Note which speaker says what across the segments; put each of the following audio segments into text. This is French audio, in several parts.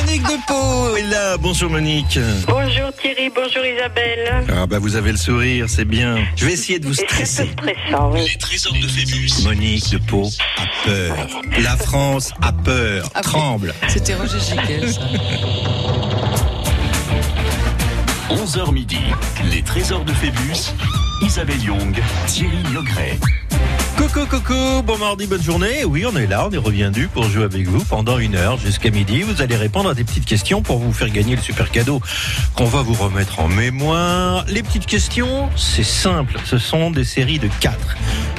Speaker 1: Monique de Pau est là. Bonjour Monique.
Speaker 2: Bonjour Thierry, bonjour Isabelle.
Speaker 1: Ah bah vous avez le sourire, c'est bien. Je vais essayer de vous
Speaker 2: C'est très peu
Speaker 1: stresser.
Speaker 2: stressant, oui.
Speaker 3: Les trésors de Phébus.
Speaker 1: Monique de Pau a peur. La France a peur,
Speaker 4: Ah
Speaker 1: tremble.
Speaker 4: C'était Roger Chiquel, ça.
Speaker 3: 11h midi. Les trésors de Phébus. Isabelle Young, Thierry Logret.
Speaker 1: Coucou, coucou, bon mardi, bonne journée. Oui, on est là, on est reviendu pour jouer avec vous pendant une heure jusqu'à midi. Vous allez répondre à des petites questions pour vous faire gagner le super cadeau qu'on va vous remettre en mémoire. Les petites questions, c'est simple, ce sont des séries de quatre.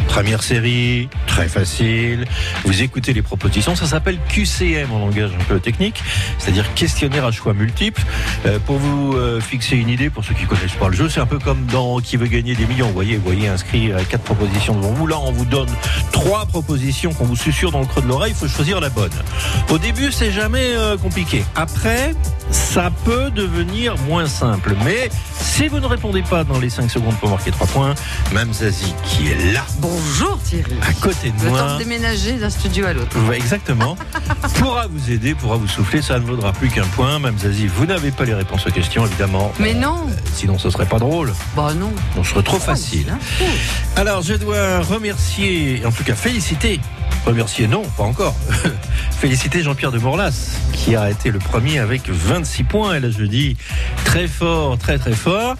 Speaker 1: Première série, très facile. Vous écoutez les propositions, ça s'appelle QCM en langage un peu technique, c'est-à-dire questionnaire à choix multiples. Euh, pour vous euh, fixer une idée, pour ceux qui connaissent pas le jeu, c'est un peu comme dans Qui veut gagner des millions. Vous voyez, vous voyez inscrit euh, quatre propositions devant vous. Là, on vous donne trois propositions qu'on vous susurre dans le creux de l'oreille. Il faut choisir la bonne. Au début, c'est jamais euh, compliqué. Après, ça peut devenir moins simple. Mais si vous ne répondez pas dans les 5 secondes pour marquer 3 points, Mme Zazie, qui est là,
Speaker 4: Bonjour Thierry.
Speaker 1: à côté de
Speaker 4: Le
Speaker 1: moi.
Speaker 4: temps de déménager d'un studio à l'autre.
Speaker 1: Exactement. pourra vous aider, pourra vous souffler. Ça ne vaudra plus qu'un point. Mme Zazie, vous n'avez pas les réponses aux questions, évidemment.
Speaker 4: Mais non,
Speaker 1: Sinon, ce serait pas drôle.
Speaker 4: bah non.
Speaker 1: On serait trop facile.
Speaker 4: hein.
Speaker 1: Alors, je dois remercier, en tout cas féliciter, remercier non, pas encore, féliciter Jean-Pierre de Morlas, qui a été le premier avec 26 points. Et là, je dis très fort, très très fort.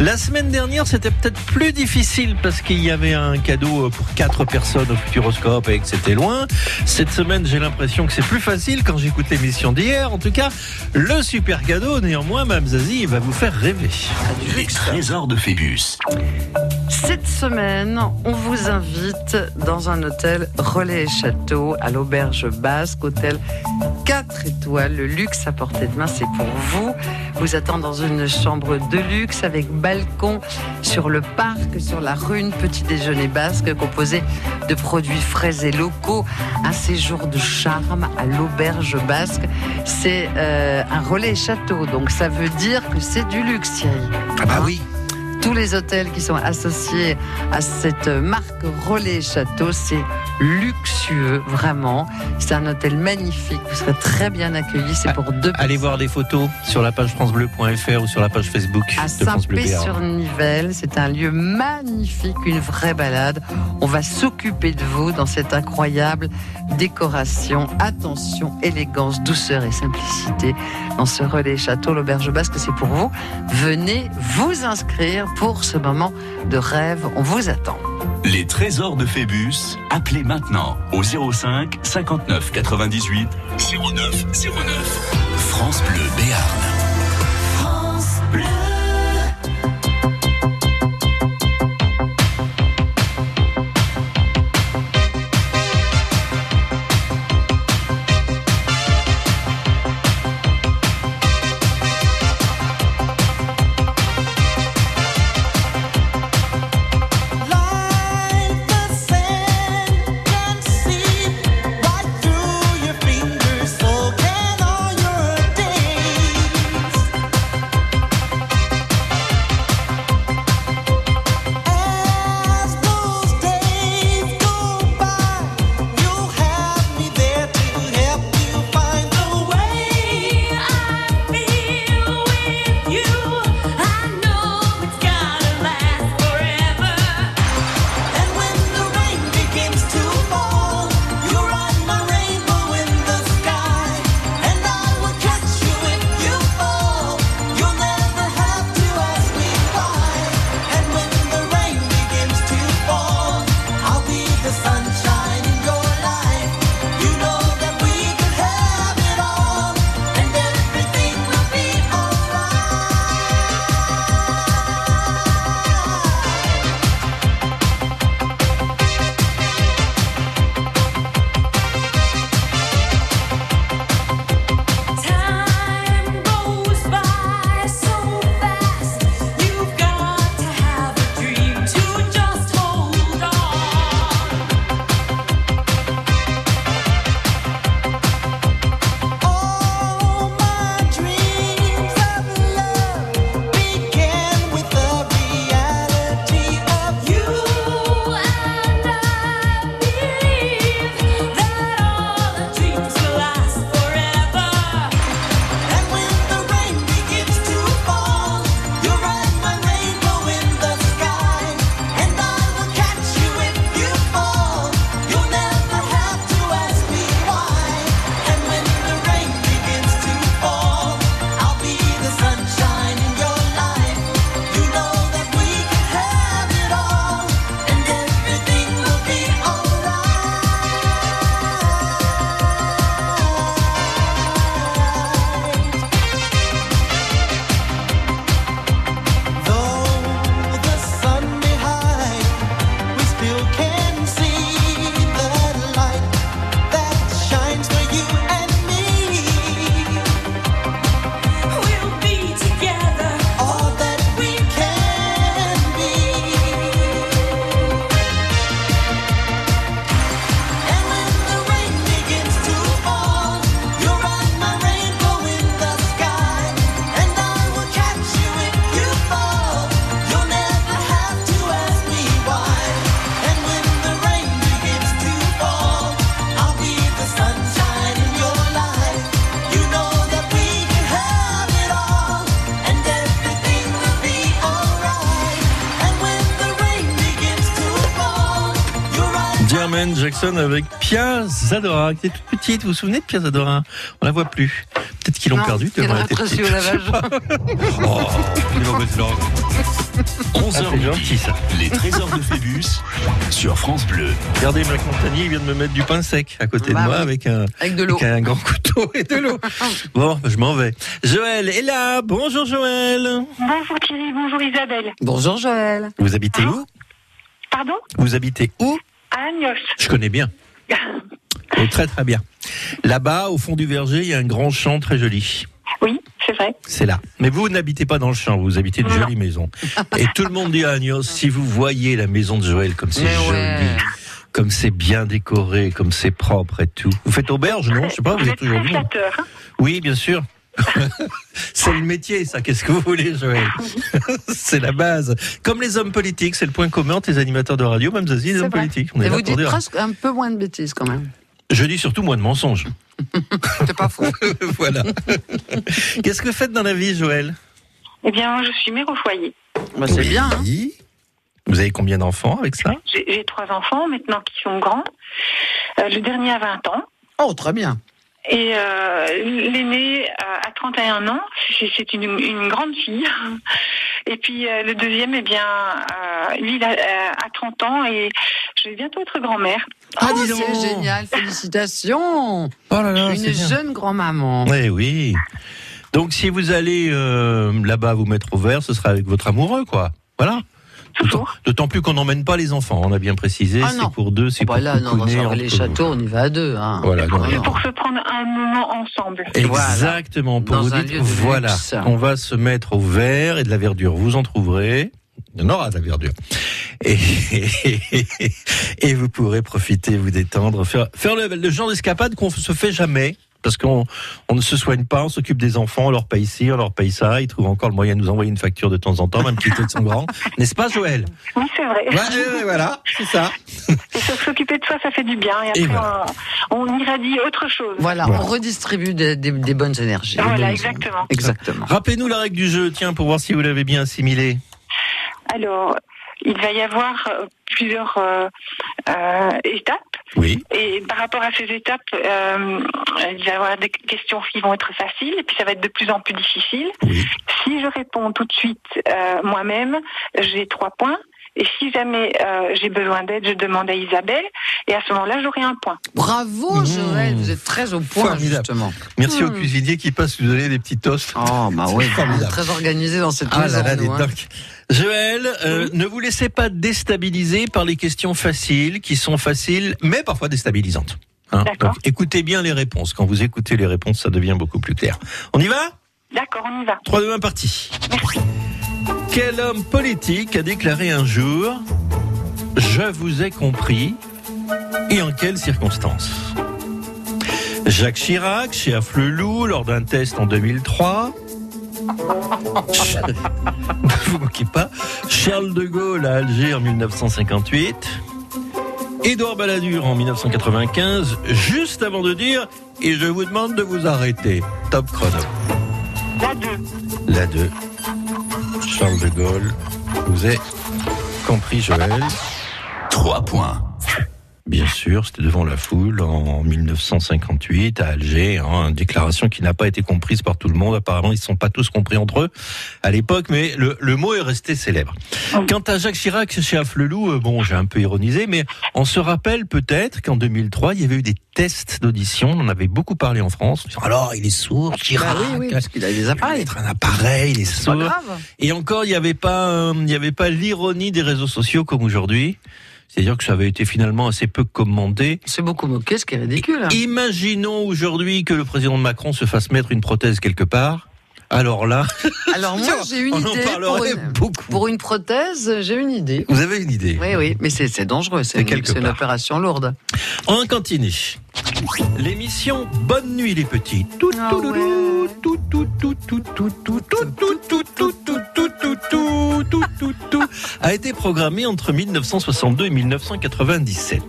Speaker 1: La semaine dernière, c'était peut-être plus difficile parce qu'il y avait un cadeau pour quatre personnes au Futuroscope et que c'était loin. Cette semaine, j'ai l'impression que c'est plus facile quand j'écoute l'émission d'hier. En tout cas, le super cadeau, néanmoins, Mme Zazie, va vous faire rêver.
Speaker 3: Les trésors de Phébus.
Speaker 4: Cette semaine, on vous invite dans un hôtel Relais Château à l'Auberge Basque, hôtel 4 étoiles. Le luxe à portée de main, c'est pour vous. Vous attend dans une chambre de luxe avec balcon sur le parc, sur la rune, petit déjeuner basque composé de produits frais et locaux. Un séjour de charme à l'Auberge Basque. C'est euh, un relais château, donc ça veut dire que c'est du luxe, Thierry.
Speaker 1: Ah bah oui.
Speaker 4: Tous les hôtels qui sont associés à cette marque Relais Château, c'est luxueux, vraiment. C'est un hôtel magnifique. Vous serez très bien accueillis. C'est pour deux
Speaker 1: Allez voir des photos sur la page francebleu.fr ou sur la page Facebook
Speaker 4: à. Saint-Pé-sur-Nivelle. C'est un lieu magnifique, une vraie balade. On va s'occuper de vous dans cette incroyable décoration. Attention, élégance, douceur et simplicité dans ce relais château. L'auberge basque, c'est pour vous. Venez vous inscrire pour ce moment de rêve. On vous attend.
Speaker 3: Les trésors de Phébus. Appelez maintenant au 05 59 98 09 09. France Bleu Béarn.
Speaker 5: Like
Speaker 1: Avec Pia Zadora, qui est toute petite. Vous vous souvenez de Pia Zadora? On la voit plus. Peut-être qu'ils l'ont perdue.
Speaker 4: qu'elle
Speaker 1: tellement
Speaker 4: a
Speaker 1: elle était
Speaker 4: rétréci
Speaker 1: petite.
Speaker 4: au lavage.
Speaker 1: Oh, langue.
Speaker 3: 11h
Speaker 1: Ah,
Speaker 3: les trésors de Phébus sur France Bleu.
Speaker 1: Regardez, Marc Montagnier, il vient de me mettre du pain sec à côté
Speaker 4: Bah
Speaker 1: de moi
Speaker 4: oui.
Speaker 1: avec un,
Speaker 4: Avec de l'eau.
Speaker 1: avec un grand couteau et de l'eau. Bon, je m'en vais. Joël est là. Bonjour Joël.
Speaker 2: Bonjour Thierry, bonjour Isabelle.
Speaker 4: Bonjour Joël.
Speaker 1: Vous habitez où?
Speaker 2: Pardon?
Speaker 1: Vous habitez où?
Speaker 2: À Agnos.
Speaker 1: Je connais bien. Oh, très très bien. Là-bas, au fond du verger, il y a un grand champ très joli.
Speaker 2: Oui, c'est vrai.
Speaker 1: C'est là. Mais vous n'habitez pas dans le champ, vous habitez une
Speaker 2: Non.
Speaker 1: jolie maison. Et tout le monde dit à Agnos, si vous voyez la maison de Joël comme c'est
Speaker 4: Mais
Speaker 1: joli,
Speaker 4: ouais.
Speaker 1: comme c'est bien décoré, comme c'est propre et tout. Vous faites auberge, non? Je sais pas, vous,
Speaker 2: Vous
Speaker 1: êtes
Speaker 2: êtes hein.
Speaker 1: Oui, bien sûr. c'est le métier, ça. Qu'est-ce que vous voulez, Joël C'est la base. Comme les hommes politiques, c'est le point commun entre les animateurs de radio, même Zazie, les hommes
Speaker 4: vrai.
Speaker 1: politiques. On est
Speaker 4: Et vous dites
Speaker 1: dire.
Speaker 4: presque un peu moins de bêtises quand même.
Speaker 1: Je dis surtout moins de mensonges.
Speaker 4: C'est pas faux.
Speaker 1: voilà. Qu'est-ce que vous faites dans la vie, Joël?
Speaker 2: Eh bien, moi, je suis mère au foyer.
Speaker 4: Bah, c'est
Speaker 1: Oui.
Speaker 4: bien. hein.
Speaker 1: Vous avez combien d'enfants avec ça?
Speaker 2: J'ai j'ai trois enfants maintenant qui sont grands. Euh, le dernier a 20 ans.
Speaker 4: Oh, très bien.
Speaker 2: Et euh, l'aîné euh, a 31 ans. C'est- une, une grande fille. Et puis euh, le deuxième, eh bien, euh, lui, il a, euh, a 30 ans et je vais bientôt être grand-mère.
Speaker 1: Ah,
Speaker 4: Oh,
Speaker 1: dis donc.
Speaker 4: c'est génial. Félicitations.
Speaker 1: Oh là là,
Speaker 4: Une jeune grand-maman.
Speaker 1: Eh oui. Donc si vous allez euh, là-bas vous mettre au vert, ce sera avec votre amoureux, quoi. Voilà. D'autant-
Speaker 2: Toujours.
Speaker 1: D'autant plus qu'on n'emmène pas les enfants, on a bien précisé,
Speaker 4: Ah
Speaker 1: c'est pour deux, c'est
Speaker 4: Bah
Speaker 1: pour
Speaker 4: là, non, dans
Speaker 1: entre
Speaker 4: les châteaux, on y va à deux. Hein.
Speaker 1: Voilà, non,
Speaker 2: C'est pour se prendre un moment ensemble.
Speaker 1: Exactement, pour
Speaker 4: Dans
Speaker 1: vous
Speaker 4: de
Speaker 1: voilà,
Speaker 4: luxe.
Speaker 1: on va se mettre au vert et de la verdure, vous en trouverez. Il y en aura de la verdure. Et, et vous pourrez profiter, vous détendre, faire, faire le, le genre d'escapade qu'on se fait jamais. Parce qu'on on ne se soigne pas, on s'occupe des enfants, on leur paye ci, on leur paye ça, ils trouvent encore le moyen de nous envoyer une facture de temps en temps, même quitter de son grand. N'est-ce pas, Joël?
Speaker 2: Oui, c'est vrai.
Speaker 1: Ouais, Voilà, c'est ça.
Speaker 2: Et se- s'occuper de soi, ça fait du bien. Et après,
Speaker 1: Et voilà.
Speaker 2: on, on irradie autre chose.
Speaker 4: Voilà,
Speaker 1: Voilà.
Speaker 4: on redistribue des, des- des bonnes énergies.
Speaker 2: Voilà,
Speaker 4: bonnes-
Speaker 2: exactement.
Speaker 4: Exactement.
Speaker 1: Rappelez-nous la règle du jeu, tiens, pour voir si vous l'avez bien assimilé.
Speaker 2: Alors, il va y avoir euh, plusieurs euh, euh, étapes.
Speaker 1: Oui.
Speaker 2: Et par rapport à ces étapes, euh, il va y avoir des questions qui vont être faciles, et puis ça va être de plus en plus difficile.
Speaker 1: Oui.
Speaker 2: Si je réponds tout de suite euh, moi-même, j'ai trois points. Et si jamais euh, j'ai besoin d'aide, je demande à Isabelle. Et à ce moment-là, j'aurai un point.
Speaker 4: Bravo,
Speaker 1: Mmh.
Speaker 4: Joël, vous êtes très au point,
Speaker 1: Formidable.
Speaker 4: justement.
Speaker 1: Merci
Speaker 4: Hmm.
Speaker 1: au cuisinier qui passe vous donner des petits toasts.
Speaker 4: Oh, bah oui,
Speaker 1: formidable.
Speaker 4: très organisé dans cette
Speaker 1: Ah
Speaker 4: maison.
Speaker 1: là là,
Speaker 4: nous,
Speaker 1: des
Speaker 4: hein.
Speaker 1: Joël, euh, ne vous laissez pas déstabiliser par les questions faciles, qui sont faciles, mais parfois déstabilisantes. Hein
Speaker 2: D'accord.
Speaker 1: Donc, écoutez bien les réponses. Quand vous écoutez les réponses, ça devient beaucoup plus clair. On y va?
Speaker 2: D'accord, on y va.
Speaker 1: 3, 2, 1, parti. Quel homme politique a déclaré un jour « Je vous ai compris » et en quelles circonstances? Jacques Chirac, chez Afflelou, lors d'un test en 2003. Ne vous moquez pas. Charles de Gaulle à Alger en 1958. Édouard Balladur en 1995, juste avant de dire « Et je vous demande de vous arrêter ». Top chrono.
Speaker 2: La 2.
Speaker 1: La 2. Charles de Gaulle. Vous avez compris, Joël
Speaker 3: 3 points.
Speaker 1: Bien sûr, c'était devant la foule en 1958 à Alger. Hein, une déclaration qui n'a pas été comprise par tout le monde. Apparemment, ils ne sont pas tous compris entre eux à l'époque, mais le, le mot est resté célèbre. Quant à Jacques Chirac chez Afflelou, euh, bon, j'ai un peu ironisé, mais on se rappelle peut-être qu'en 2003, il y avait eu des tests d'audition. On en avait beaucoup parlé en France. Alors, il est sourd, Chirac.
Speaker 4: Bah oui, oui, parce qu'il a des
Speaker 1: Il
Speaker 4: appareils.
Speaker 1: mettre un appareil, il est sourd. Et encore, il n'y avait pas, euh, il n'y avait pas l'ironie des réseaux sociaux comme aujourd'hui. C'est-à-dire que ça avait été finalement assez peu commenté.
Speaker 4: C'est beaucoup moqué, ce qui est ridicule. hein.
Speaker 1: Imaginons aujourd'hui que le président Macron se fasse mettre une prothèse quelque part. Alors là,
Speaker 4: Alors moi, j'ai une
Speaker 1: on en
Speaker 4: idée pour
Speaker 1: parlerait
Speaker 4: une,
Speaker 1: beaucoup.
Speaker 4: pour une prothèse. J'ai une idée.
Speaker 1: Vous avez une idée
Speaker 4: Oui, oui, mais c'est dangereux.
Speaker 1: C'est
Speaker 4: une, une opération lourde.
Speaker 1: En cantine. L'émission Bonne nuit les petits. Tout,
Speaker 4: Ah
Speaker 1: tout, tout, tout, tout, tout, tout, tout, tout, tout, tout, tout, tout, tout, tout, tout, tout, tout, tout, a été programmée entre 1962 et 1997.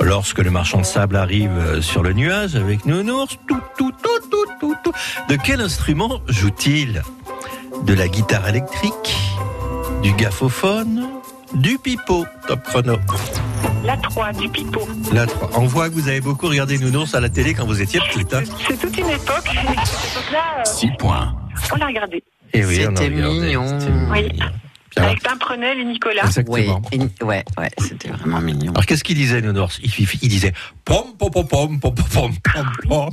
Speaker 1: Lorsque le marchand de sable arrive euh, sur le nuage avec Nounours, tout, tout, tout, tout, tout, tout, de quel instrument joue-t-il? De la guitare électrique Du gaffophone Du pipeau Top chrono.
Speaker 2: La 3 du pipeau.
Speaker 1: La 3. On voit que vous avez beaucoup regardé Nounours à la télé quand vous étiez petite. Hein
Speaker 2: C'est toute une époque. Et cette époque-là, euh,
Speaker 3: 6 points.
Speaker 2: on l'a regardé.
Speaker 1: Eh oui, on a
Speaker 4: C'était
Speaker 1: regardé.
Speaker 4: mignon.
Speaker 1: C'était
Speaker 2: Oui. Avec Pimprenel et Nicolas.
Speaker 4: Oui,
Speaker 1: Exactement.
Speaker 4: et- ouais, ouais, c'était vraiment mignon.
Speaker 1: Alors qu'est-ce qu'il disait Nounours il, il- il disait pom pom pom pom pom pom pom pom pom.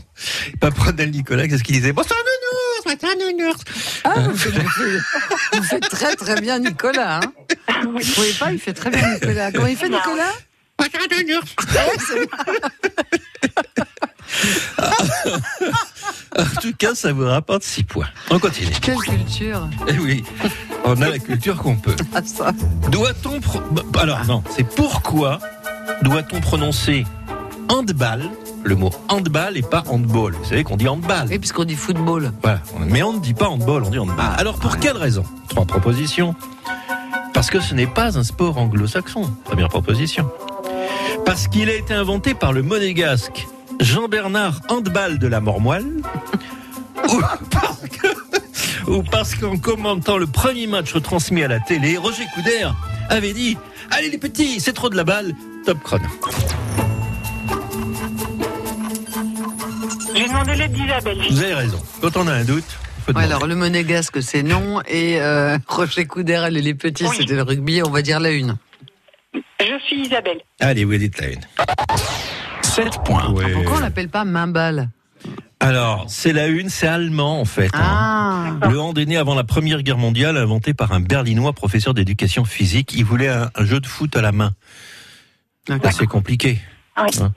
Speaker 1: Paprenel Nicolas, qu'est-ce qu'il disait? Bonsoir Nounours, bonsoir Nounours.
Speaker 4: Ah, vous faites, vous très très bien Nicolas. Hein vous pouvez pas, il fait très bien Nicolas. Comment il fait Nicolas?
Speaker 1: Bonsoir Nounours. En tout cas, ça vous rapporte 6 points. On continue.
Speaker 4: Quelle culture
Speaker 1: Eh oui, on a la culture qu'on peut.
Speaker 4: ah, ça.
Speaker 1: Doit-on pro- bah, alors non, c'est pourquoi doit-on prononcer handball, le mot handball et pas handball. Vous savez qu'on dit handball.
Speaker 4: Oui, puisqu'on dit football.
Speaker 1: Voilà. Mais on ne dit pas handball, on dit handball.
Speaker 4: Ah,
Speaker 1: Alors pour
Speaker 4: ouais.
Speaker 1: quelle raison? Trois propositions. Parce que ce n'est pas un sport anglo-saxon. Première proposition. Parce qu'il a été inventé par le monégasque Jean-Bernard Handball de la Mormoile. ou ou parce qu'en commentant le premier match retransmis à la télé, Roger Coudert avait dit Allez les petits, c'est trop de la balle, top chrono.
Speaker 2: J'ai demandé l'aide d'Isabelle.
Speaker 1: Vous avez raison. Quand on a un doute,
Speaker 4: Ouais, alors le monégasque c'est non et euh, Roger Coudert et les petits
Speaker 2: Oui.
Speaker 4: c'était le rugby, on va dire la une.
Speaker 2: Je suis Isabelle.
Speaker 1: Allez, vous dites la une.
Speaker 3: 7 points.
Speaker 1: Ouais.
Speaker 4: Pourquoi on l'appelle pas main balle
Speaker 1: Alors, c'est la une, c'est allemand en fait. hein.
Speaker 4: Ah
Speaker 1: Le hand est né avant la Première Guerre mondiale, inventé par un Berlinois professeur d'éducation physique. Il voulait un, un jeu de foot à la main.
Speaker 4: D'accord.
Speaker 1: C'est compliqué.
Speaker 2: Oui.
Speaker 1: Hein.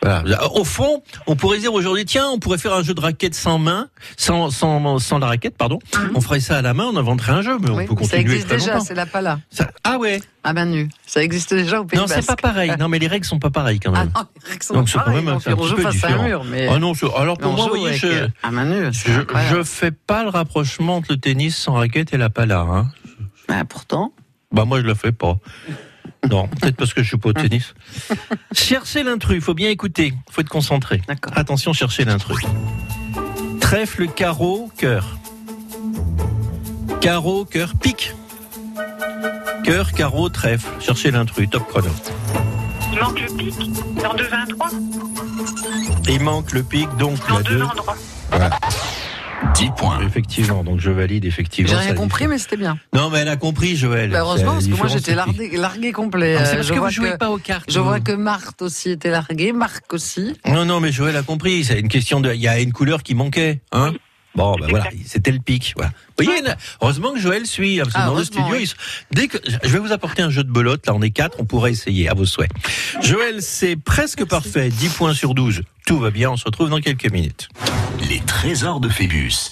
Speaker 1: Voilà. Au fond, on pourrait dire aujourd'hui, tiens, on pourrait faire un jeu de raquette sans main, sans, sans, sans la raquette, pardon. On ferait ça à la main, on inventerait un jeu, mais on
Speaker 4: Oui,
Speaker 1: peut
Speaker 4: ça
Speaker 1: continuer
Speaker 4: existe
Speaker 1: très
Speaker 4: déjà, c'est la pala.
Speaker 1: Ça- ah ouais
Speaker 4: À main nue. Ça existe déjà au Pays
Speaker 1: Non, c'est pas pareil. Non, mais les règles sont pas pareilles quand
Speaker 4: Ah
Speaker 1: même.
Speaker 4: non, les règles sont
Speaker 1: Donc, c'est quand même un-
Speaker 4: on joue face à mur, mais
Speaker 1: Ah non, je- alors pour
Speaker 4: on
Speaker 1: moi, vous voyez, je,
Speaker 4: euh, à main nue.
Speaker 1: je, je fais pas le rapprochement entre le tennis sans raquette et la pala. Hein.
Speaker 4: Bah, pourtant,
Speaker 1: Bah moi je le fais pas. Non, peut-être parce que je suis pas au tennis. Cherchez l'intrus, il faut bien écouter, il faut être concentré.
Speaker 4: D'accord.
Speaker 1: Attention, cherchez l'intrus. Trèfle, carreau, cœur. Carreau, cœur, pique. Cœur, carreau, trèfle. Cherchez l'intrus, top chrono.
Speaker 2: Il manque le pic dans deux endroits.
Speaker 1: Il manque le pic, donc
Speaker 2: Dans
Speaker 1: la
Speaker 2: deux
Speaker 1: 2.
Speaker 2: endroits.
Speaker 3: 10 points.
Speaker 1: Effectivement, donc je valide effectivement.
Speaker 4: j'ai rien compris, mais c'était bien.
Speaker 1: Non, mais elle a compris, Joël.
Speaker 4: Bah, heureusement, parce que moi j'étais largué, largué complet.
Speaker 1: C'est
Speaker 4: Euh,
Speaker 1: parce
Speaker 4: je
Speaker 1: que
Speaker 4: vois
Speaker 1: vous jouez
Speaker 4: que-
Speaker 1: pas aux cartes.
Speaker 4: Je vois que Marthe aussi était larguée, Marc aussi.
Speaker 1: Non, non, mais Joël a compris. C'est une question de. Il y a une couleur qui manquait, hein Bon, ben voilà, c'était le pic. Voilà. Vous voyez, là, heureusement que Joël suit. hein, parce que
Speaker 4: Ah,
Speaker 1: dans le studio,
Speaker 4: oui.
Speaker 1: il se- dès que je vais vous apporter un jeu de belote. Là, on est quatre. On pourrait essayer à vos souhaits. Joël, c'est presque parfait. 10 points sur 12. Tout va bien. On se retrouve dans quelques minutes.
Speaker 3: Les trésors de Phébus.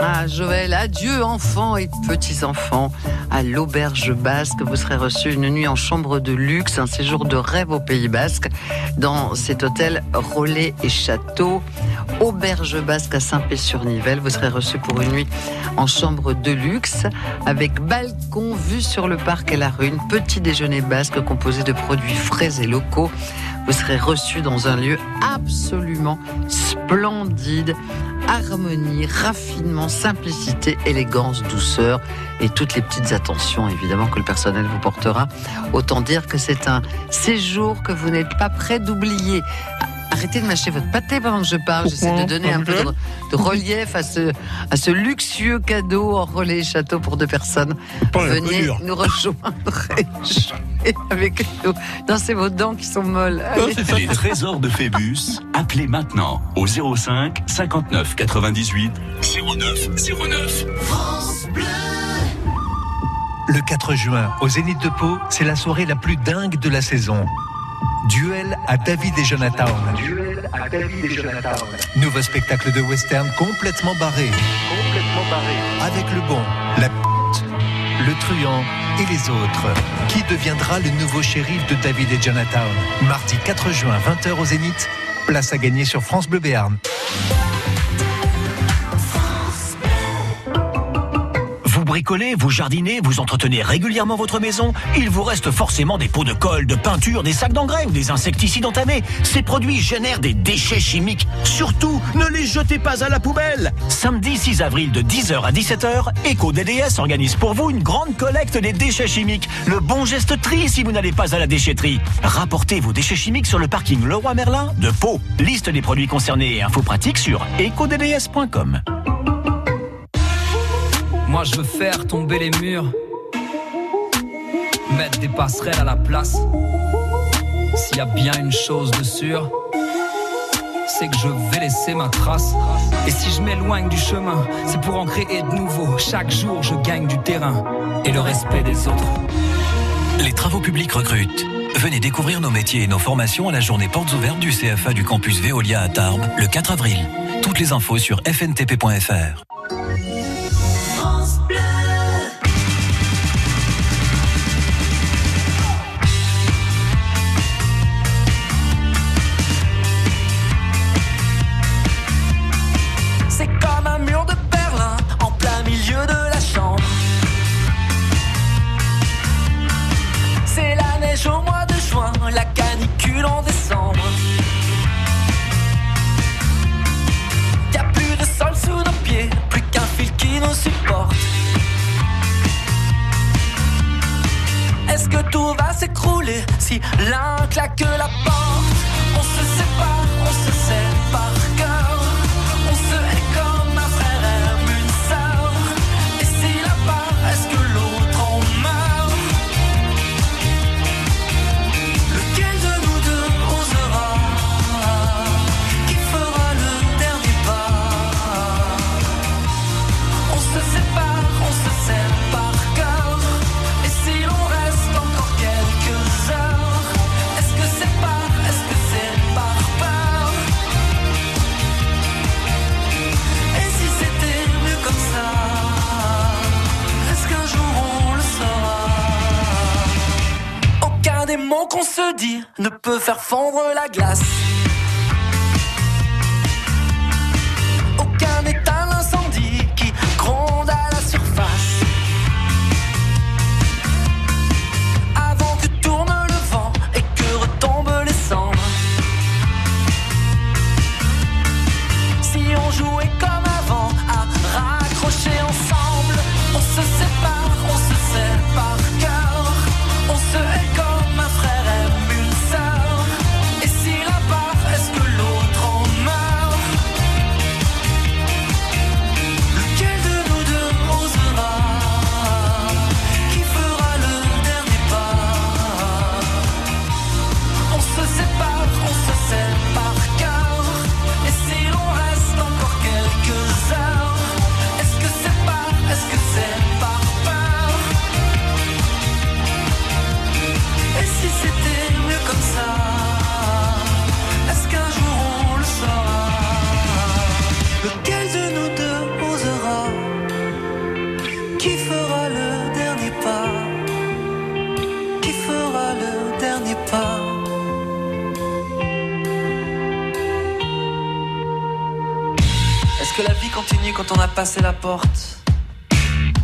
Speaker 4: Ah, Joël, adieu enfants et petits-enfants. À l'auberge basque, vous serez reçus une nuit en chambre de luxe, un séjour de rêve au Pays basque, dans cet hôtel Relais et Château. Auberge basque à Saint-Pé-sur-Nivelle. Vous serez reçus pour une nuit en chambre de luxe, avec balcon, vue sur le parc et la rune, petit déjeuner basque composé de produits frais et locaux. Vous serez reçus dans un lieu absolument splendide harmonie, raffinement, simplicité, élégance, douceur et toutes les petites attentions évidemment que le personnel vous portera. Autant dire que c'est un séjour que vous n'êtes pas prêt d'oublier. Arrêtez de mâcher votre pâté pendant que je parle. J'essaie de donner un peu de, de relief à ce, à ce luxueux cadeau en relais et château pour deux personnes. Venez nous rejoindre et avec nous. Non, c'est vos dents qui sont molles. Allez.
Speaker 3: Les trésors de Phébus. Appelez maintenant au 05 59 98 09 09.
Speaker 6: Le 4 juin, au Zénith de Pau, c'est la soirée la plus dingue de la saison. Duel à David et Jonathan. Duel à David et Jonathan. Nouveau spectacle de western complètement barré. Complètement barré. Avec le bon, la p***, le truand et les autres. Qui deviendra le nouveau shérif de David et Jonathan? Mardi 4 juin, 20h au Zénith. Place à gagner sur France Bleu Béarn.
Speaker 7: Bricolez, vous jardinez, vous entretenez régulièrement votre maison, il vous reste forcément des pots de colle, de peinture, des sacs d'engrais ou des insecticides entamés. Ces produits génèrent des déchets chimiques. Surtout, ne les jetez pas à la poubelle. Samedi 6 avril de 10h à 17h, EcoDDS organise pour vous une grande collecte des déchets chimiques. Le bon geste tri si vous n'allez pas à la déchetterie. Rapportez vos déchets chimiques sur le parking Leroy Merlin de Pau. Liste des produits concernés et infos pratiques sur ecodds.com.
Speaker 8: Moi je veux faire tomber les murs, mettre des passerelles à la place. S'il y a bien une chose de sûre, c'est que je vais laisser ma trace. Et si je m'éloigne du chemin, c'est pour en créer de nouveau. Chaque jour je gagne du terrain et le respect des autres.
Speaker 9: Les travaux publics recrutent. Venez découvrir nos métiers et nos formations à la journée portes ouvertes du CFA du campus Veolia à Tarbes le 4 avril. Toutes les infos sur fntp.fr.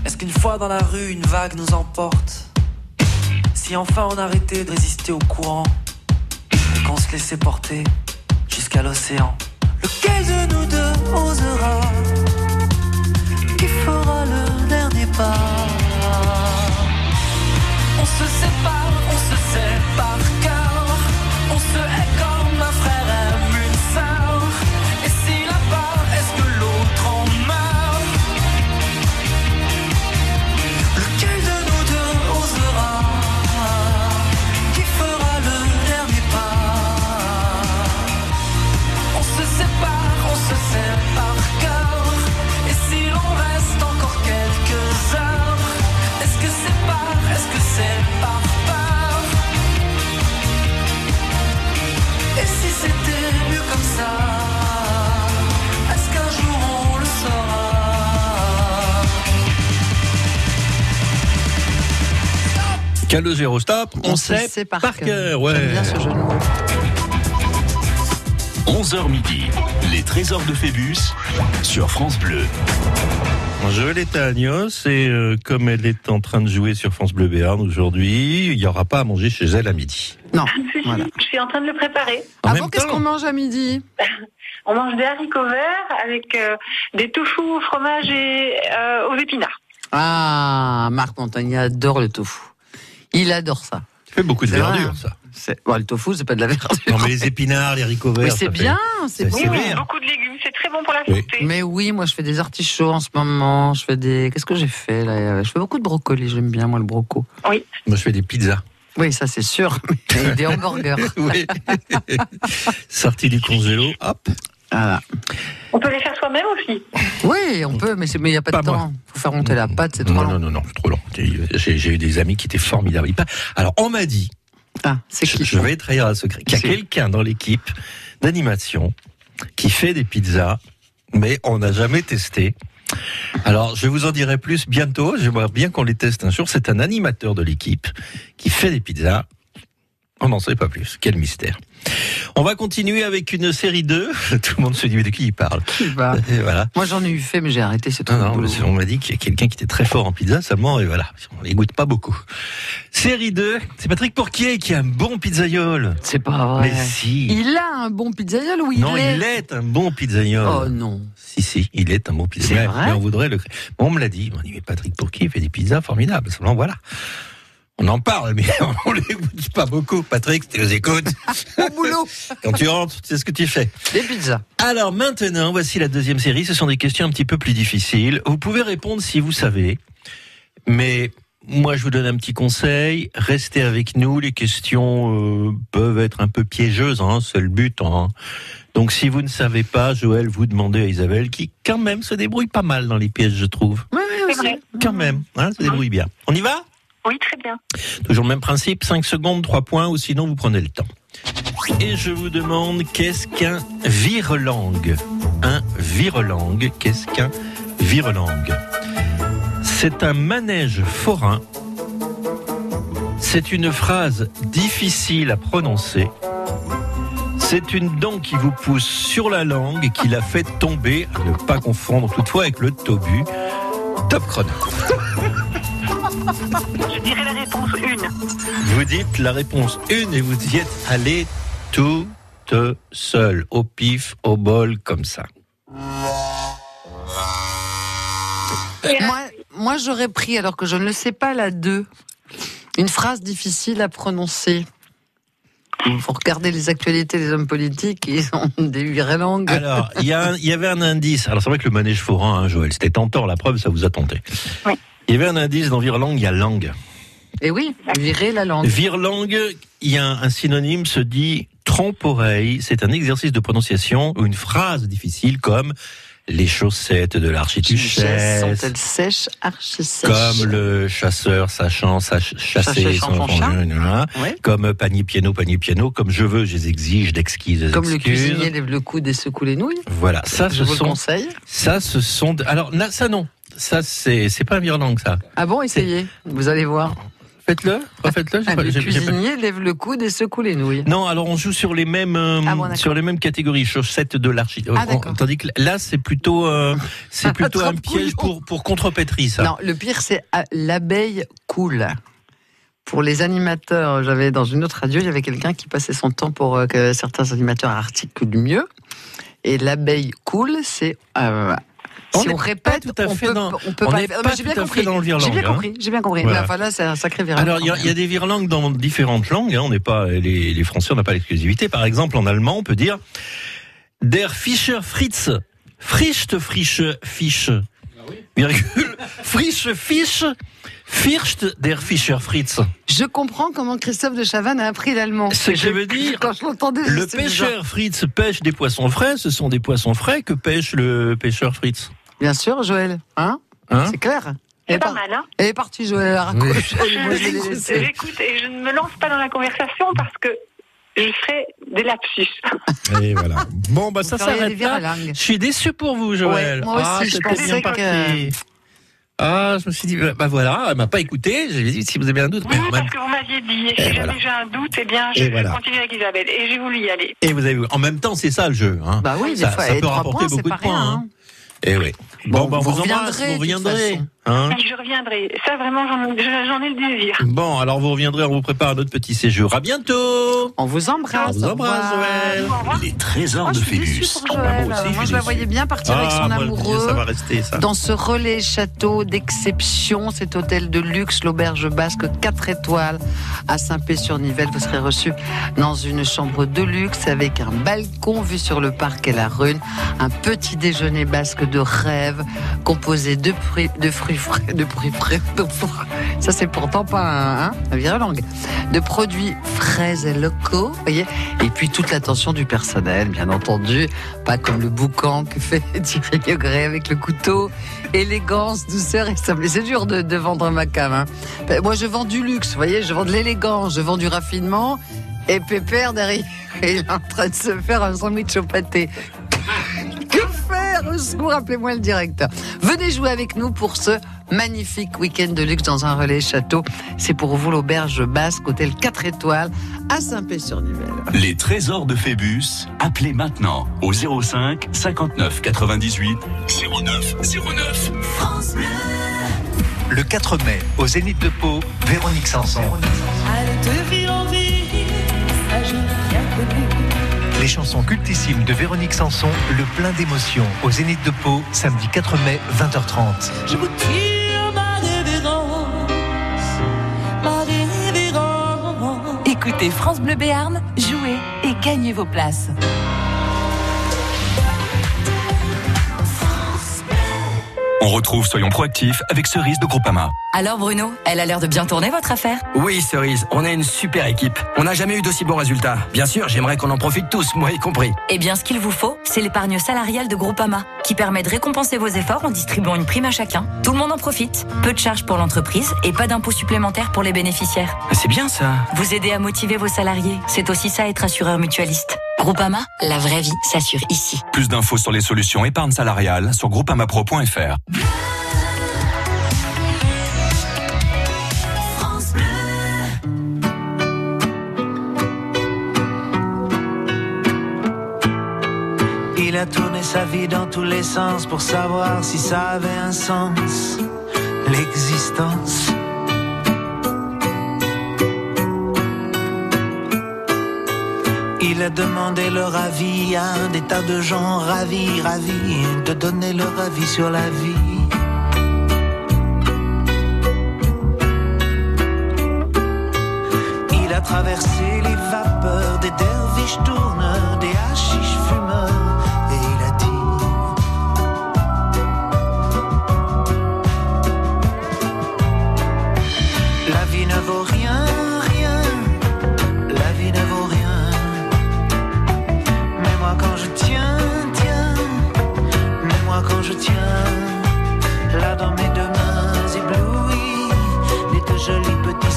Speaker 10: Est-ce qu'une fois dans la rue, une vague nous emporte? Si enfin on arrêtait de résister au courant Et qu'on se laissait porter jusqu'à l'océan. Lequel de nous deux osera Qui fera le dernier pas? On se sépare, on se sert par
Speaker 1: Calogero stop, on,
Speaker 4: On
Speaker 1: sait
Speaker 4: sait
Speaker 1: par,
Speaker 4: par
Speaker 1: cœur.
Speaker 4: cœur.
Speaker 1: Ouais.
Speaker 4: J'aime bien ce jeu de mots.
Speaker 3: 11h midi, les trésors de Phébus sur France Bleu.
Speaker 1: Joël est à Agnos et euh, comme elle est en train de jouer sur France Bleu Béarn aujourd'hui, il n'y aura pas à manger chez elle à midi.
Speaker 4: Non. Voilà.
Speaker 2: Je suis en train de le préparer.
Speaker 4: Avant, Ah qu'est-ce qu'on mange à midi
Speaker 2: On mange des haricots verts avec euh, des tofu au fromage et euh, aux épinards.
Speaker 4: Ah, Marc Montagnier adore le tofu. Il adore ça.
Speaker 1: fait beaucoup de verdure, ça.
Speaker 4: C'est- Bon, le tofu, c'est pas de la verdure.
Speaker 1: Non, mais les épinards, les haricots verts.
Speaker 4: Mais c'est
Speaker 1: fait-
Speaker 4: bien, c'est
Speaker 1: c'est-
Speaker 4: bon.
Speaker 2: Oui, beaucoup de légumes, c'est très bon pour la
Speaker 1: Oui.
Speaker 2: santé.
Speaker 4: Mais oui, moi je fais des artichauts en ce moment. Je fais des. Qu'est-ce que j'ai fait là? Je fais beaucoup de brocoli. J'aime bien moi le broco.
Speaker 1: Moi, je fais des pizzas.
Speaker 4: Oui, ça c'est sûr. Et des hamburgers.
Speaker 1: oui. Sorti du congélo, hop.
Speaker 4: Voilà.
Speaker 2: On peut les faire soi-même aussi.
Speaker 4: Oui, on peut, mais il n'y a pas,
Speaker 1: Pas
Speaker 4: de
Speaker 1: moi.
Speaker 4: temps. faut faire monter la pâte, c'est trop
Speaker 1: Non,
Speaker 4: long.
Speaker 1: non, non, non, c'est trop long. J'ai eu des amis qui étaient formidables. Alors, on m'a dit,
Speaker 4: Ah, c'est
Speaker 1: je,
Speaker 4: qui
Speaker 1: je vais trahir un secret, qu'il y a quelqu'un dans l'équipe d'animation qui fait des pizzas, mais on n'a jamais testé. Alors, je vous en dirai plus bientôt. J'aimerais bien qu'on les teste un jour. C'est un animateur de l'équipe qui fait des pizzas. On n'en sait pas plus. Quel mystère. On va continuer avec une série 2. Tout le monde se dit, mais de qui il parle Et voilà.
Speaker 4: Moi j'en ai eu fait, mais j'ai arrêté, c'est trop
Speaker 1: Non, non, on m'a dit qu'il y a quelqu'un qui était très fort en pizza seulement, et voilà, on les goûte pas beaucoup. Série 2, c'est Patrick Porquier qui a un bon pizzaiole.
Speaker 4: C'est pas vrai.
Speaker 1: Mais si.
Speaker 4: Il a un bon pizzaiole ou il
Speaker 1: non,
Speaker 4: est
Speaker 1: il est un bon pizzaiole.
Speaker 4: Oh non.
Speaker 1: Si, si, il est un bon
Speaker 4: vrai
Speaker 1: Mais on voudrait le. Bon, on me l'a dit. On m'a dit, mais Patrick Porquier fait des pizzas formidables. Seulement, voilà. On en parle, mais on les goûte pas beaucoup. Patrick, tu les écoutes.
Speaker 4: Au boulot.
Speaker 1: Quand tu rentres, tu sais ce que tu fais.
Speaker 4: Des pizzas.
Speaker 1: Alors maintenant, voici la deuxième série. Ce sont des questions un petit peu plus difficiles. Vous pouvez répondre si vous savez. Mais moi, je vous donne un petit conseil. Restez avec nous. Les questions euh, peuvent être un peu piégeuses. Hein, c'est le but. Hein. Donc si vous ne savez pas, Joël, vous demandez à Isabelle, qui quand même se débrouille pas mal dans les pièges, je trouve.
Speaker 4: Oui, oui,
Speaker 2: C'est.
Speaker 1: Quand même, hein, se débrouille bien. On y va?
Speaker 2: Oui, très bien.
Speaker 1: Toujours le même principe, 5 secondes, 3 points, ou sinon vous prenez le temps. Et je vous demande, qu'est-ce qu'un virelangue? Un virelangue, qu'est-ce qu'un virelangue? C'est un manège forain. C'est une phrase difficile à prononcer. C'est une dent qui vous pousse sur la langue et qui la fait tomber, à ne pas confondre toutefois avec le tobu. Top chrono.
Speaker 2: Je dirais la réponse 1.
Speaker 1: Vous dites la réponse 1 et vous y êtes allé toute seule, au pif, au bol, comme ça.
Speaker 4: Moi, moi j'aurais pris, alors que je ne le sais pas, la 2. Une phrase difficile à prononcer. Il faut regarder les actualités des hommes politiques, ils ont des langues.
Speaker 1: Alors, il y, a un- il y avait un indice. Alors, c'est vrai que le manège forain, hein, Joël, c'était tentant. La preuve, ça vous a tenté.
Speaker 2: Oui.
Speaker 1: Il y avait un indice dans Virlangue, il y a langue.
Speaker 4: Et oui, virer la langue.
Speaker 1: Virlangue, il y a un, un synonyme, se dit trompe-oreille. C'est un exercice de prononciation ou une phrase difficile comme les chaussettes de l'archiduchesse.
Speaker 4: Sont-elles sèches, archi sèches
Speaker 1: Comme le chasseur sachant sach- chasser son.
Speaker 4: Ouais.
Speaker 1: Comme panier piano, panier piano, comme je veux, je les exige d'exquises
Speaker 4: Comme le cuisinier lève le coude et secoue les nouilles.
Speaker 1: Voilà, ça
Speaker 4: je
Speaker 1: ce
Speaker 4: vous le
Speaker 1: sont
Speaker 4: conseille.
Speaker 1: ça ce sont alors ça non. Ça c'est pas un virlangue ça.
Speaker 4: Ah bon, essayez, vous allez voir.
Speaker 1: Faites-le, refaites-le.
Speaker 4: Ah, le cuisinier lève le coude et secoue les nouilles.
Speaker 1: Non, alors on joue sur les mêmes euh,
Speaker 4: Ah bon,
Speaker 1: sur les mêmes catégories, chaussettes de l'archi.
Speaker 4: Ah,
Speaker 1: on-
Speaker 4: d'accord.
Speaker 1: tandis que là c'est plutôt euh, c'est plutôt un piège pour pour contrepétrie ça.
Speaker 4: Non, le pire, c'est ah, l'abeille coule. Pour les animateurs, j'avais dans une autre radio, il y avait quelqu'un qui passait son temps pour euh, que certains animateurs articulent mieux. Et l'abeille coule, c'est.
Speaker 1: On
Speaker 4: si on répète,
Speaker 1: tout à
Speaker 4: on
Speaker 1: fait
Speaker 4: peut,
Speaker 1: dans-
Speaker 4: on peut
Speaker 1: on
Speaker 4: pas. j'ai bien
Speaker 1: tout à
Speaker 4: compris.
Speaker 1: fait dans le
Speaker 4: J'ai bien
Speaker 1: hein.
Speaker 4: compris. J'ai bien compris. Enfin là, c'est un sacré virlangue.
Speaker 1: Alors, il y, a- il y a des virlangues dans différentes langues. hein. On n'est pas les, les Français, on n'a pas l'exclusivité. Par exemple, en allemand, on peut dire der Fischer Fritz, Frichte Frische Fisch, virgule, Frische Fisch, Fircht der Fischer Fritz.
Speaker 4: Je comprends comment Christophe de Chavannes a appris l'allemand.
Speaker 1: Ce que
Speaker 4: Je-
Speaker 1: veux dire,
Speaker 4: Quand je l'entendais,
Speaker 1: Le pêcheur Fritz pêche des poissons frais. Ce sont des poissons frais que pêche le pêcheur Fritz.
Speaker 4: Bien sûr, Joël. Hein,
Speaker 1: Hein
Speaker 4: C'est clair. Elle
Speaker 2: C'est
Speaker 4: est,
Speaker 2: pas
Speaker 4: par-
Speaker 2: mal, hein
Speaker 4: elle est partie, Joël. L'ai
Speaker 2: J'écoute, et je ne me lance pas dans la conversation parce que je ferai des lapsus.
Speaker 1: Et voilà. Bon, bah ça s'arrête
Speaker 4: des
Speaker 1: là.
Speaker 4: virlangues.
Speaker 1: Je suis déçu pour vous, Joël.
Speaker 4: Ouais, moi aussi,
Speaker 1: ah,
Speaker 4: je pensais
Speaker 1: bien
Speaker 4: que-.
Speaker 1: Ah, je me suis dit, bah, bah voilà, elle m'a pas écouté. J'ai dit, si vous avez un doute,
Speaker 2: Oui,
Speaker 1: même
Speaker 2: parce que vous m'aviez dit, et
Speaker 1: Et
Speaker 2: si
Speaker 1: voilà.
Speaker 2: jamais j'ai un doute, eh bien, je
Speaker 1: voilà.
Speaker 2: continuer avec Isabelle. Et j'ai voulu y aller.
Speaker 1: Et vous avez vu, en même temps, c'est ça le jeu. Hein.
Speaker 4: Bah oui, des
Speaker 1: ça,
Speaker 4: fois,
Speaker 1: ça peut rapporter
Speaker 4: points,
Speaker 1: beaucoup de points.
Speaker 4: rien,
Speaker 1: hein. Et oui.
Speaker 4: Bon,
Speaker 1: Bon, bah, on
Speaker 4: vous
Speaker 1: vous
Speaker 4: reviendrez,
Speaker 1: vous reviendrez. Hein.
Speaker 2: Oui, je reviendrai. Ça, vraiment, j'en ai le désir.
Speaker 1: Bon, alors vous reviendrez, on vous prépare un autre petit séjour. À bientôt.
Speaker 4: On vous embrasse.
Speaker 1: On vous embrasse. Joël.
Speaker 3: Les trésors
Speaker 4: Oh,
Speaker 3: de
Speaker 4: je suis déçue
Speaker 3: Phébus.
Speaker 4: pour Joël.
Speaker 1: moi
Speaker 4: Moi, je la voyais bien partir avec son
Speaker 1: moi, le
Speaker 4: amoureux.
Speaker 1: ça va rester ça.
Speaker 4: Dans ce relais château d'exception, cet hôtel de luxe, l'auberge basque 4 étoiles à Saint-Pé-sur-Nivelle, vous serez reçu dans une chambre de luxe avec un balcon vu sur le parc et la rune, un petit déjeuner basque de rêve composé de, fruits- de fruits frais, de fruits frais, de fruits- ça c'est pourtant pas un, hein, un de produits frais et locaux, voyez, et puis toute l'attention du personnel, bien entendu, pas comme le boucan que fait Thierry Legret avec le couteau. Élégance, douceur et. Mais c'est dur de, de vendre ma cam. hein. Ben, Moi, je vends du luxe, voyez, je vends de l'élégance, je vends du raffinement. Et Pépère, derrière, il est en train de se faire un sandwich au pâté. Que Au secours, appelez-moi le directeur. Venez jouer avec nous pour ce magnifique week-end de luxe dans un relais château. C'est pour vous l'auberge basque, hôtel 4 étoiles à Saint-Pé-sur-Nivelle.
Speaker 3: Les trésors de Phébus, appelez maintenant au 05 59 98 09 09.
Speaker 6: Le 4 mai, au Zénith de Pau, Véronique Sanson. Les chansons cultissimes de Véronique Sanson, le plein d'émotions, au Zénith de Pau, samedi 4 mai, 20h30.
Speaker 5: Je vous tire ma révérence, ma révérence.
Speaker 11: Écoutez France Bleu Béarn, jouez et gagnez vos places.
Speaker 12: On retrouve Soyons proactifs avec Cerise de Groupama.
Speaker 11: Alors Bruno, elle a l'air de bien tourner votre affaire?
Speaker 13: Oui, Cerise, on est une super équipe. On n'a jamais eu d'aussi bons résultats. Bien sûr, j'aimerais qu'on en profite tous, moi y compris.
Speaker 11: Eh bien, ce qu'il vous faut, c'est l'épargne salariale de Groupama, qui permet de récompenser vos efforts en distribuant une prime à chacun. Tout le monde en profite. Peu de charges pour l'entreprise et pas d'impôts supplémentaires pour les bénéficiaires.
Speaker 13: C'est bien ça.
Speaker 11: Vous aidez à motiver vos salariés, c'est aussi ça être assureur mutualiste. Groupama, la vraie vie s'assure ici.
Speaker 12: Plus d'infos sur les solutions épargne salariale sur groupamapro.fr.
Speaker 14: Il a tourné sa vie dans tous les sens pour savoir si ça avait un sens, l'existence. Il a demandé leur avis à des tas de gens ravis, ravis de donner leur avis sur la vie. Il a traversé les vapeurs des derviches tourneurs,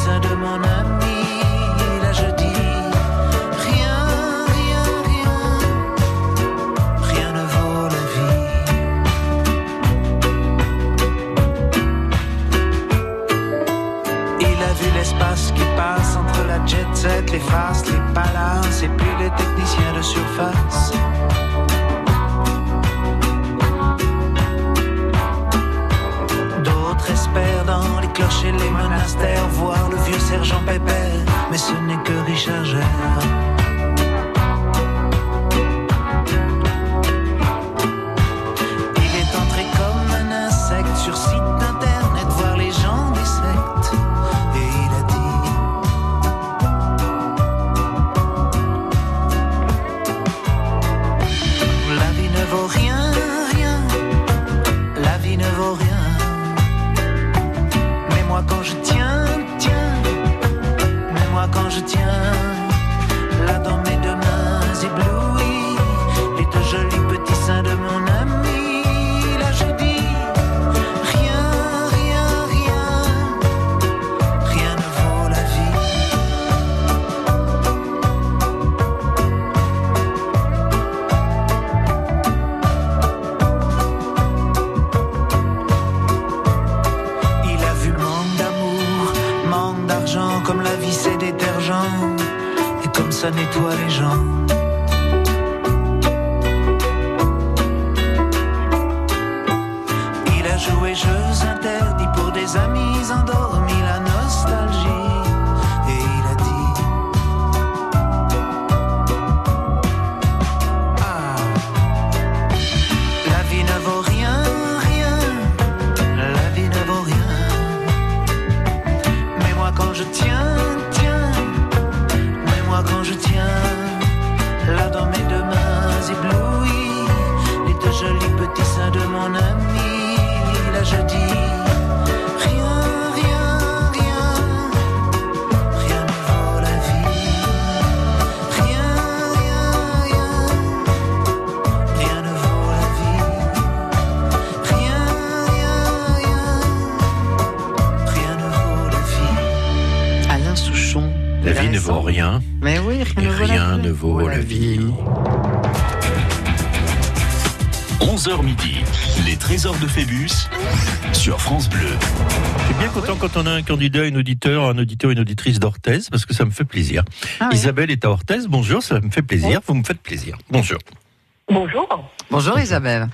Speaker 14: de mon ami, là je dis rien, rien, rien, rien ne vaut la vie. Il a vu l'espace qui passe entre la jet set, les faces, les palaces et puis les techniciens de surface. les monastères voir le vieux sergent Pépère, mais
Speaker 3: ce n'est que Richard Gère.
Speaker 1: может я bien content quand on a un candidat, une auditeur, un auditeur, une auditrice d'Orthez, parce que ça me fait plaisir.
Speaker 4: Ah oui.
Speaker 1: Isabelle est à Orthez, bonjour, ça me fait plaisir, vous me faites plaisir. Bonjour.
Speaker 15: Bonjour.
Speaker 4: Bonjour Isabelle.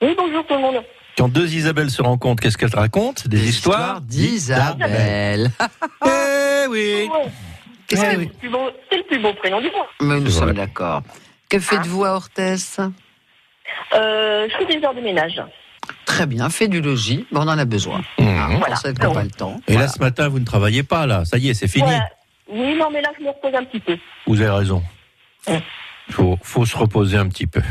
Speaker 15: Oui, bonjour tout le monde.
Speaker 1: Quand deux Isabelles se rencontrent, qu'est-ce qu'elles racontent? Des, histoires
Speaker 4: d'Isabelle.
Speaker 1: Eh oui
Speaker 4: Qu'est-ce
Speaker 15: C'est
Speaker 4: que-
Speaker 15: le plus beau- c'est le plus beau prénom du monde.
Speaker 4: Mais nous sommes d'accord. Que faites-vous à Orthès
Speaker 15: Euh, je fais des heures de ménage.
Speaker 4: Très bien, fait du logis. On en a besoin. Qui n'ont pas le temps.
Speaker 1: Et là, ce matin, vous ne travaillez pas, là. Ça y est, c'est fini.
Speaker 15: Voilà. Oui, non, mais là, je me repose un petit peu.
Speaker 1: Vous avez raison. Faut, faut se reposer un petit peu.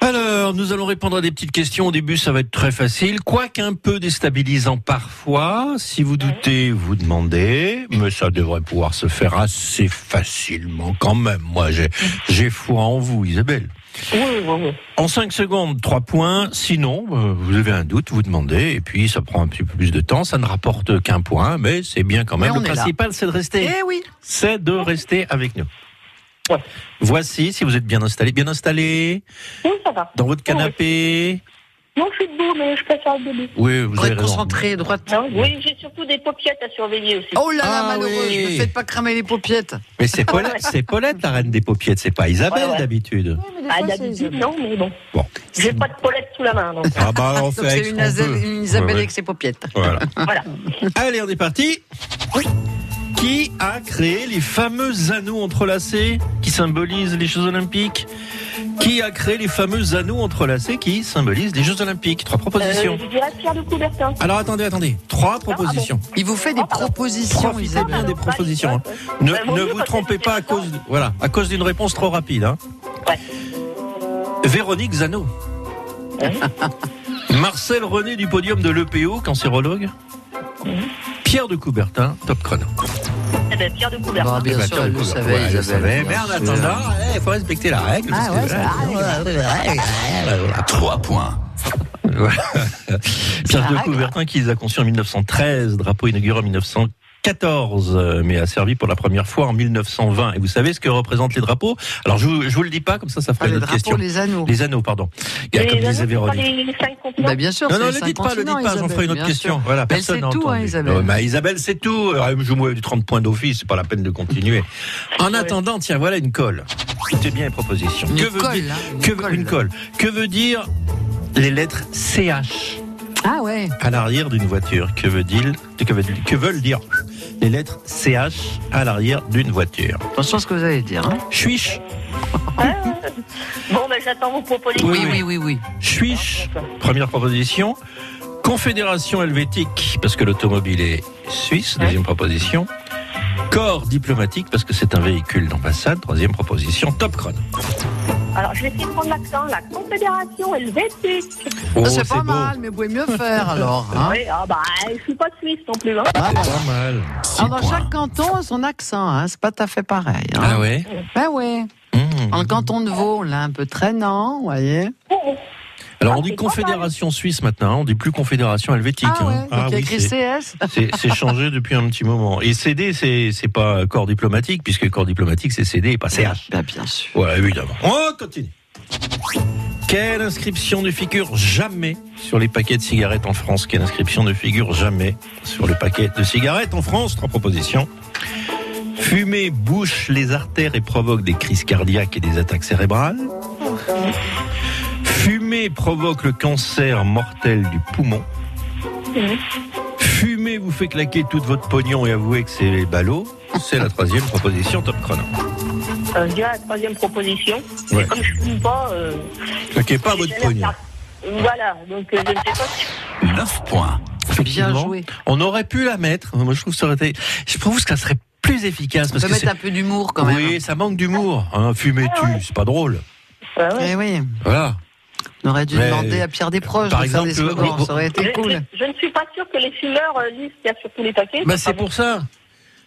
Speaker 1: Alors, nous allons répondre à des petites questions. Au début, ça va être très facile, quoique un peu déstabilisant parfois. Si vous doutez, vous demandez, mais ça devrait pouvoir se faire assez facilement quand même. Moi, j'ai, j'ai foi en vous, Isabelle.
Speaker 15: Oui, oui, oui.
Speaker 1: En 5 secondes, 3 points. Sinon, euh, vous avez un doute, vous demandez, et puis ça prend un petit peu plus de temps. Ça ne rapporte qu'un point, mais c'est bien quand même.
Speaker 4: Mais on
Speaker 1: Le principal, c'est de rester.
Speaker 4: Eh oui.
Speaker 1: C'est de rester avec nous. Voici, si vous êtes bien installé, bien installé,
Speaker 15: Oui, ça va.
Speaker 1: dans votre canapé.
Speaker 15: Non, je suis debout, mais je préfère être debout.
Speaker 1: Oui, vous raison.
Speaker 4: concentré, droite.
Speaker 15: Non, oui, j'ai surtout des paupiètes à surveiller aussi.
Speaker 4: Oh là là,
Speaker 1: Ah
Speaker 4: malheureux,
Speaker 1: oui.
Speaker 4: ne faites pas cramer les paupiètes.
Speaker 1: Mais c'est Paulette, c'est Paulette, la reine des paupiettes, c'est pas Isabelle
Speaker 15: Ouais, ouais.
Speaker 1: d'habitude.
Speaker 15: Ah, d'habitude, non, mais bon.
Speaker 1: Bon.
Speaker 15: J'ai pas de paulette sous la main, donc.
Speaker 1: Ah bah, on
Speaker 4: Donc
Speaker 1: fait avec
Speaker 4: c'est
Speaker 1: ce
Speaker 4: une, une Isabelle
Speaker 1: Ouais, ouais.
Speaker 4: avec ses paupiètes.
Speaker 1: Voilà.
Speaker 15: Voilà.
Speaker 1: Allez, on est parti. Qui a créé les fameux anneaux entrelacés qui symbolisent les Jeux Olympiques Qui a créé les fameux anneaux entrelacés qui symbolisent les Jeux Olympiques Trois propositions.
Speaker 15: Euh, je dirais Pierre de Coubertin.
Speaker 1: Alors attendez, attendez. Trois propositions.
Speaker 4: Il vous fait des propositions,
Speaker 1: Profitez bien des propositions. hein. Ne, ne vous trompez pas à cause, voilà, à cause d'une réponse trop rapide. hein. Véronique Zano. Marcel René du podium de l'EPO, cancérologue. Pierre de Coubertin, top chrono.
Speaker 15: Eh ben, Pierre de Coubertin.
Speaker 4: Bon, bien
Speaker 1: eh ben,
Speaker 4: sûr, elle le.
Speaker 1: Mais en attendant, il eh, faut respecter la règle.
Speaker 4: Ah
Speaker 1: ouais, ça
Speaker 3: 3 points.
Speaker 1: Pierre de Coubertin qui les a conçus en 1913, drapeau inauguré en 1915. 14, euh, mais a servi pour la première fois en 1920. Et vous savez ce que représentent les drapeaux? Alors, je, ne vous le dis pas, comme ça, ça ferait
Speaker 4: ah,
Speaker 1: une autre question.
Speaker 4: Les anneaux.
Speaker 1: Les anneaux, pardon.
Speaker 15: Et
Speaker 1: comme
Speaker 15: les les
Speaker 4: bah, bien sûr.
Speaker 1: Non, non,
Speaker 4: ne
Speaker 1: dites pas,
Speaker 4: ne
Speaker 1: dites pas, j'en ferai une autre question.
Speaker 4: Sûr.
Speaker 1: Voilà,
Speaker 4: Elle
Speaker 1: personne n'a
Speaker 4: entendu. Hein, Isabelle.
Speaker 1: Bah, Isabelle, c'est tout. Euh, Joue-moi du 30 points d'office, c'est pas la peine de continuer. En attendant, tiens, voilà une colle. C'était bien une proposition.
Speaker 4: Une
Speaker 1: que veut
Speaker 4: colle,
Speaker 1: dire,
Speaker 4: hein, une, colle.
Speaker 1: Que veut dire les lettres CH
Speaker 4: Ah ouais.
Speaker 1: À l'arrière d'une voiture, que veut dire que veulent dire les lettres CH à l'arrière d'une voiture
Speaker 4: Attention à ce que vous allez dire. hein.
Speaker 15: Bon, ben, j'attends vos propositions.
Speaker 4: Oui, oui, oui, oui.
Speaker 1: Chuich, première proposition. Confédération helvétique, parce que l'automobile est suisse, deuxième proposition. Corps diplomatique, parce que c'est un véhicule d'ambassade, troisième proposition. Top chrono.
Speaker 15: Alors, je vais essayer de prendre l'accent. La Confédération helvétique.
Speaker 1: Oh,
Speaker 4: Ah, c'est pas
Speaker 1: beau.
Speaker 4: mal, mais vous pouvez mieux faire alors. hein.
Speaker 15: Oui, ah bah, je suis pas suisse non plus. Hein.
Speaker 4: Ah,
Speaker 1: C'est
Speaker 4: voilà.
Speaker 1: pas mal.
Speaker 4: Alors, dans chaque canton a son accent, hein. c'est pas tout à fait pareil. hein.
Speaker 1: Ah ouais
Speaker 4: Ben ouais.
Speaker 1: Mmh.
Speaker 4: Dans le canton de Vaud, on l'a un peu traînant, vous voyez.
Speaker 1: Alors on dit confédération suisse maintenant, hein, on dit plus confédération helvétique.
Speaker 4: Ah ouais,
Speaker 1: hein.
Speaker 4: donc il y a
Speaker 1: oui,
Speaker 4: écrit
Speaker 1: c'est-
Speaker 4: CS.
Speaker 1: c'est c'est changé depuis un petit moment. Et CD, c'est c'est pas corps diplomatique, puisque corps diplomatique c'est CD et pas CH.
Speaker 4: Ben, bien sûr.
Speaker 1: Voilà, évidemment. On continue. Quelle inscription ne figure jamais sur les paquets de cigarettes en France? Quelle inscription ne figure jamais sur le paquet de cigarettes en France? Trois propositions. Fumer bouche les artères et provoque des crises cardiaques et des attaques cérébrales. Fumer provoque le cancer mortel du poumon. Fumer vous fait claquer tout votre pognon et avouer que c'est les ballots. C'est la troisième proposition top chrono.
Speaker 15: Euh, dirais la troisième proposition.
Speaker 1: Ouais.
Speaker 15: Comme je ne fume pas. Euh,
Speaker 1: Claquez pas votre pognon.
Speaker 15: Voilà, donc euh, je ne sais pas si.
Speaker 3: 9 points.
Speaker 1: Effectivement,
Speaker 4: joué.
Speaker 1: On aurait pu la mettre. Moi, je trouve que ça aurait été. Je trouve que ça serait plus efficace
Speaker 4: On
Speaker 1: parce
Speaker 4: peut
Speaker 1: que
Speaker 4: mettre un peu d'humour quand même.
Speaker 1: Oui, ça manque d'humour. Hein, fumer tu, c'est pas drôle.
Speaker 4: Eh oui.
Speaker 1: Voilà.
Speaker 4: On aurait dû
Speaker 1: Mais-
Speaker 4: demander à Pierre Desproges
Speaker 1: Par
Speaker 4: de faire des
Speaker 1: exemple,
Speaker 4: slogans, ça aurait été
Speaker 15: Je,
Speaker 4: cool.
Speaker 15: je- je ne suis pas sûre que les fumeurs euh, lisent ce qu'il y a sur tous les paquets.
Speaker 1: Bah, c'est pour ça.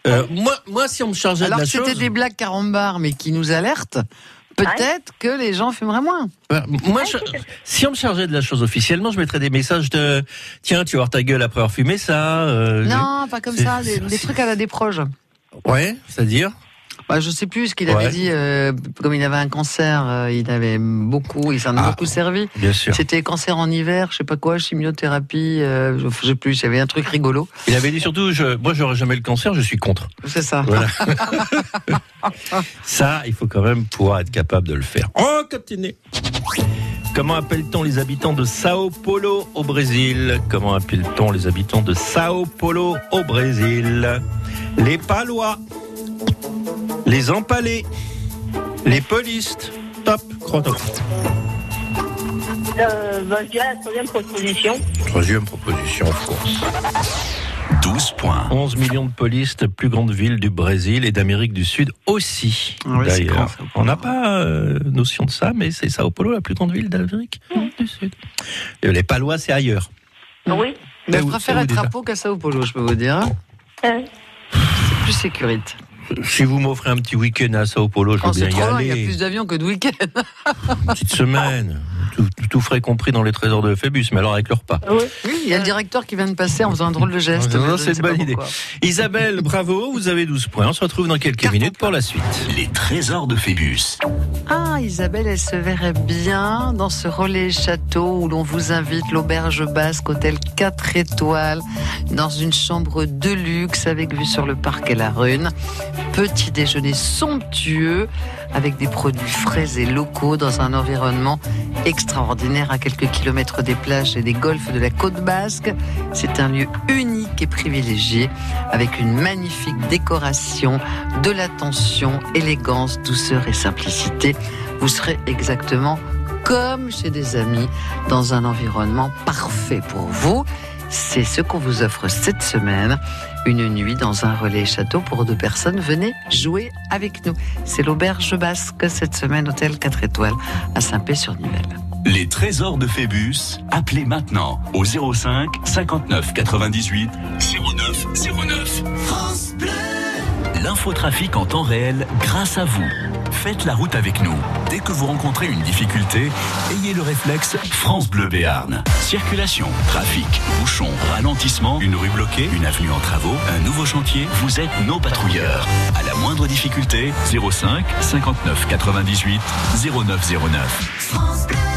Speaker 1: Euh, moi, moi, si on me chargeait
Speaker 4: Alors
Speaker 1: de
Speaker 4: que
Speaker 1: la
Speaker 4: c'était
Speaker 1: chose,
Speaker 4: des blagues carambars, mais qui nous alertent, peut-être que les gens fumeraient moins.
Speaker 1: Bah, moi, je- si on me chargeait de la chose officiellement, je mettrais des messages de tiens, tu vas voir ta gueule après avoir fumé ça. euh,
Speaker 4: Non, pas comme ça, des, des trucs à la Desproges.
Speaker 1: Ouais, c'est-à-dire
Speaker 4: Bah, je sais plus ce qu'il
Speaker 1: Ouais.
Speaker 4: avait dit. euh, comme il avait un cancer, euh, il avait beaucoup, il s'en a
Speaker 1: Ah,
Speaker 4: beaucoup servi.
Speaker 1: bien sûr.
Speaker 4: C'était cancer en hiver, je sais pas quoi, chimiothérapie, euh, je sais plus. Il y avait un truc rigolo.
Speaker 1: Il avait dit surtout, je, moi, j'aurais jamais le cancer, je suis contre.
Speaker 4: C'est ça.
Speaker 1: Voilà. ça, il faut quand même pouvoir être capable de le faire. Oh, continue. Comment appelle-t-on les habitants de Sao Paulo au Brésil? Comment appelle-t-on les habitants de Sao Paulo au Brésil? Les Palois, les Empalés, les Polistes. Top, chrono.
Speaker 15: Euh, bah, je dirais la troisième proposition.
Speaker 1: Troisième proposition, of course.
Speaker 3: 12 points.
Speaker 1: 11 millions de polistes, plus grande ville du Brésil et d'Amérique du Sud aussi.
Speaker 4: Oui,
Speaker 1: D'ailleurs, on n'a pas euh, notion de ça, mais c'est Sao Paulo, la plus grande ville d'Amérique du Sud. Et les Palois, c'est ailleurs.
Speaker 15: Oui.
Speaker 4: Mais je préfère être à Pau qu'à Sao Paulo, je peux vous dire.
Speaker 15: Euh,
Speaker 4: C'est plus sécurité.
Speaker 1: Si vous m'offrez un petit week-end à Sao Paulo, je
Speaker 4: Oh,
Speaker 1: veux
Speaker 4: c'est
Speaker 1: bien y
Speaker 4: loin, il y a
Speaker 1: aller.
Speaker 4: plus d'avions que de week-ends.
Speaker 1: Une petite semaine. Tout, tout frais compris dans les trésors de Phébus, mais alors avec le repas.
Speaker 15: oui.
Speaker 4: Oui, il y a le directeur qui vient de passer en faisant un drôle de geste.
Speaker 1: Non, c'est
Speaker 4: ne
Speaker 1: une bonne idée.
Speaker 4: pourquoi.
Speaker 1: Isabelle, bravo, vous avez 12 points. On se retrouve dans quelques minutes pour la suite.
Speaker 3: Les trésors de Phébus.
Speaker 4: Ah, Isabelle, elle se verrait bien dans ce relais château où l'on vous invite l'auberge basque, hôtel 4 étoiles, dans une chambre de luxe avec vue sur le parc et la rune. Petit déjeuner somptueux avec des produits frais et locaux dans un environnement extraordinaire à quelques kilomètres des plages et des golfs de la côte basque. C'est un lieu unique et privilégié avec une magnifique décoration, de l'attention, élégance, douceur et simplicité. Vous serez exactement comme chez des amis dans un environnement parfait pour vous. C'est ce qu'on vous offre cette semaine. Une nuit dans un relais château pour deux personnes. Venez jouer avec nous. C'est l'auberge basque cette semaine, hôtel 4 étoiles à Saint-Pé-sur-Nivelle.
Speaker 3: Les trésors de Phébus. Appelez maintenant au 05 59 98 09 09.
Speaker 5: France Bleu.
Speaker 3: L'infotrafic en temps réel grâce à vous. Faites la route avec nous. Dès que vous rencontrez une difficulté, ayez le réflexe France Bleu Béarn. Circulation, trafic, bouchon, ralentissement, une rue bloquée, une avenue en travaux, un nouveau chantier, vous êtes nos patrouilleurs. À la moindre difficulté, 05 59 98 0909.
Speaker 5: France Bleu.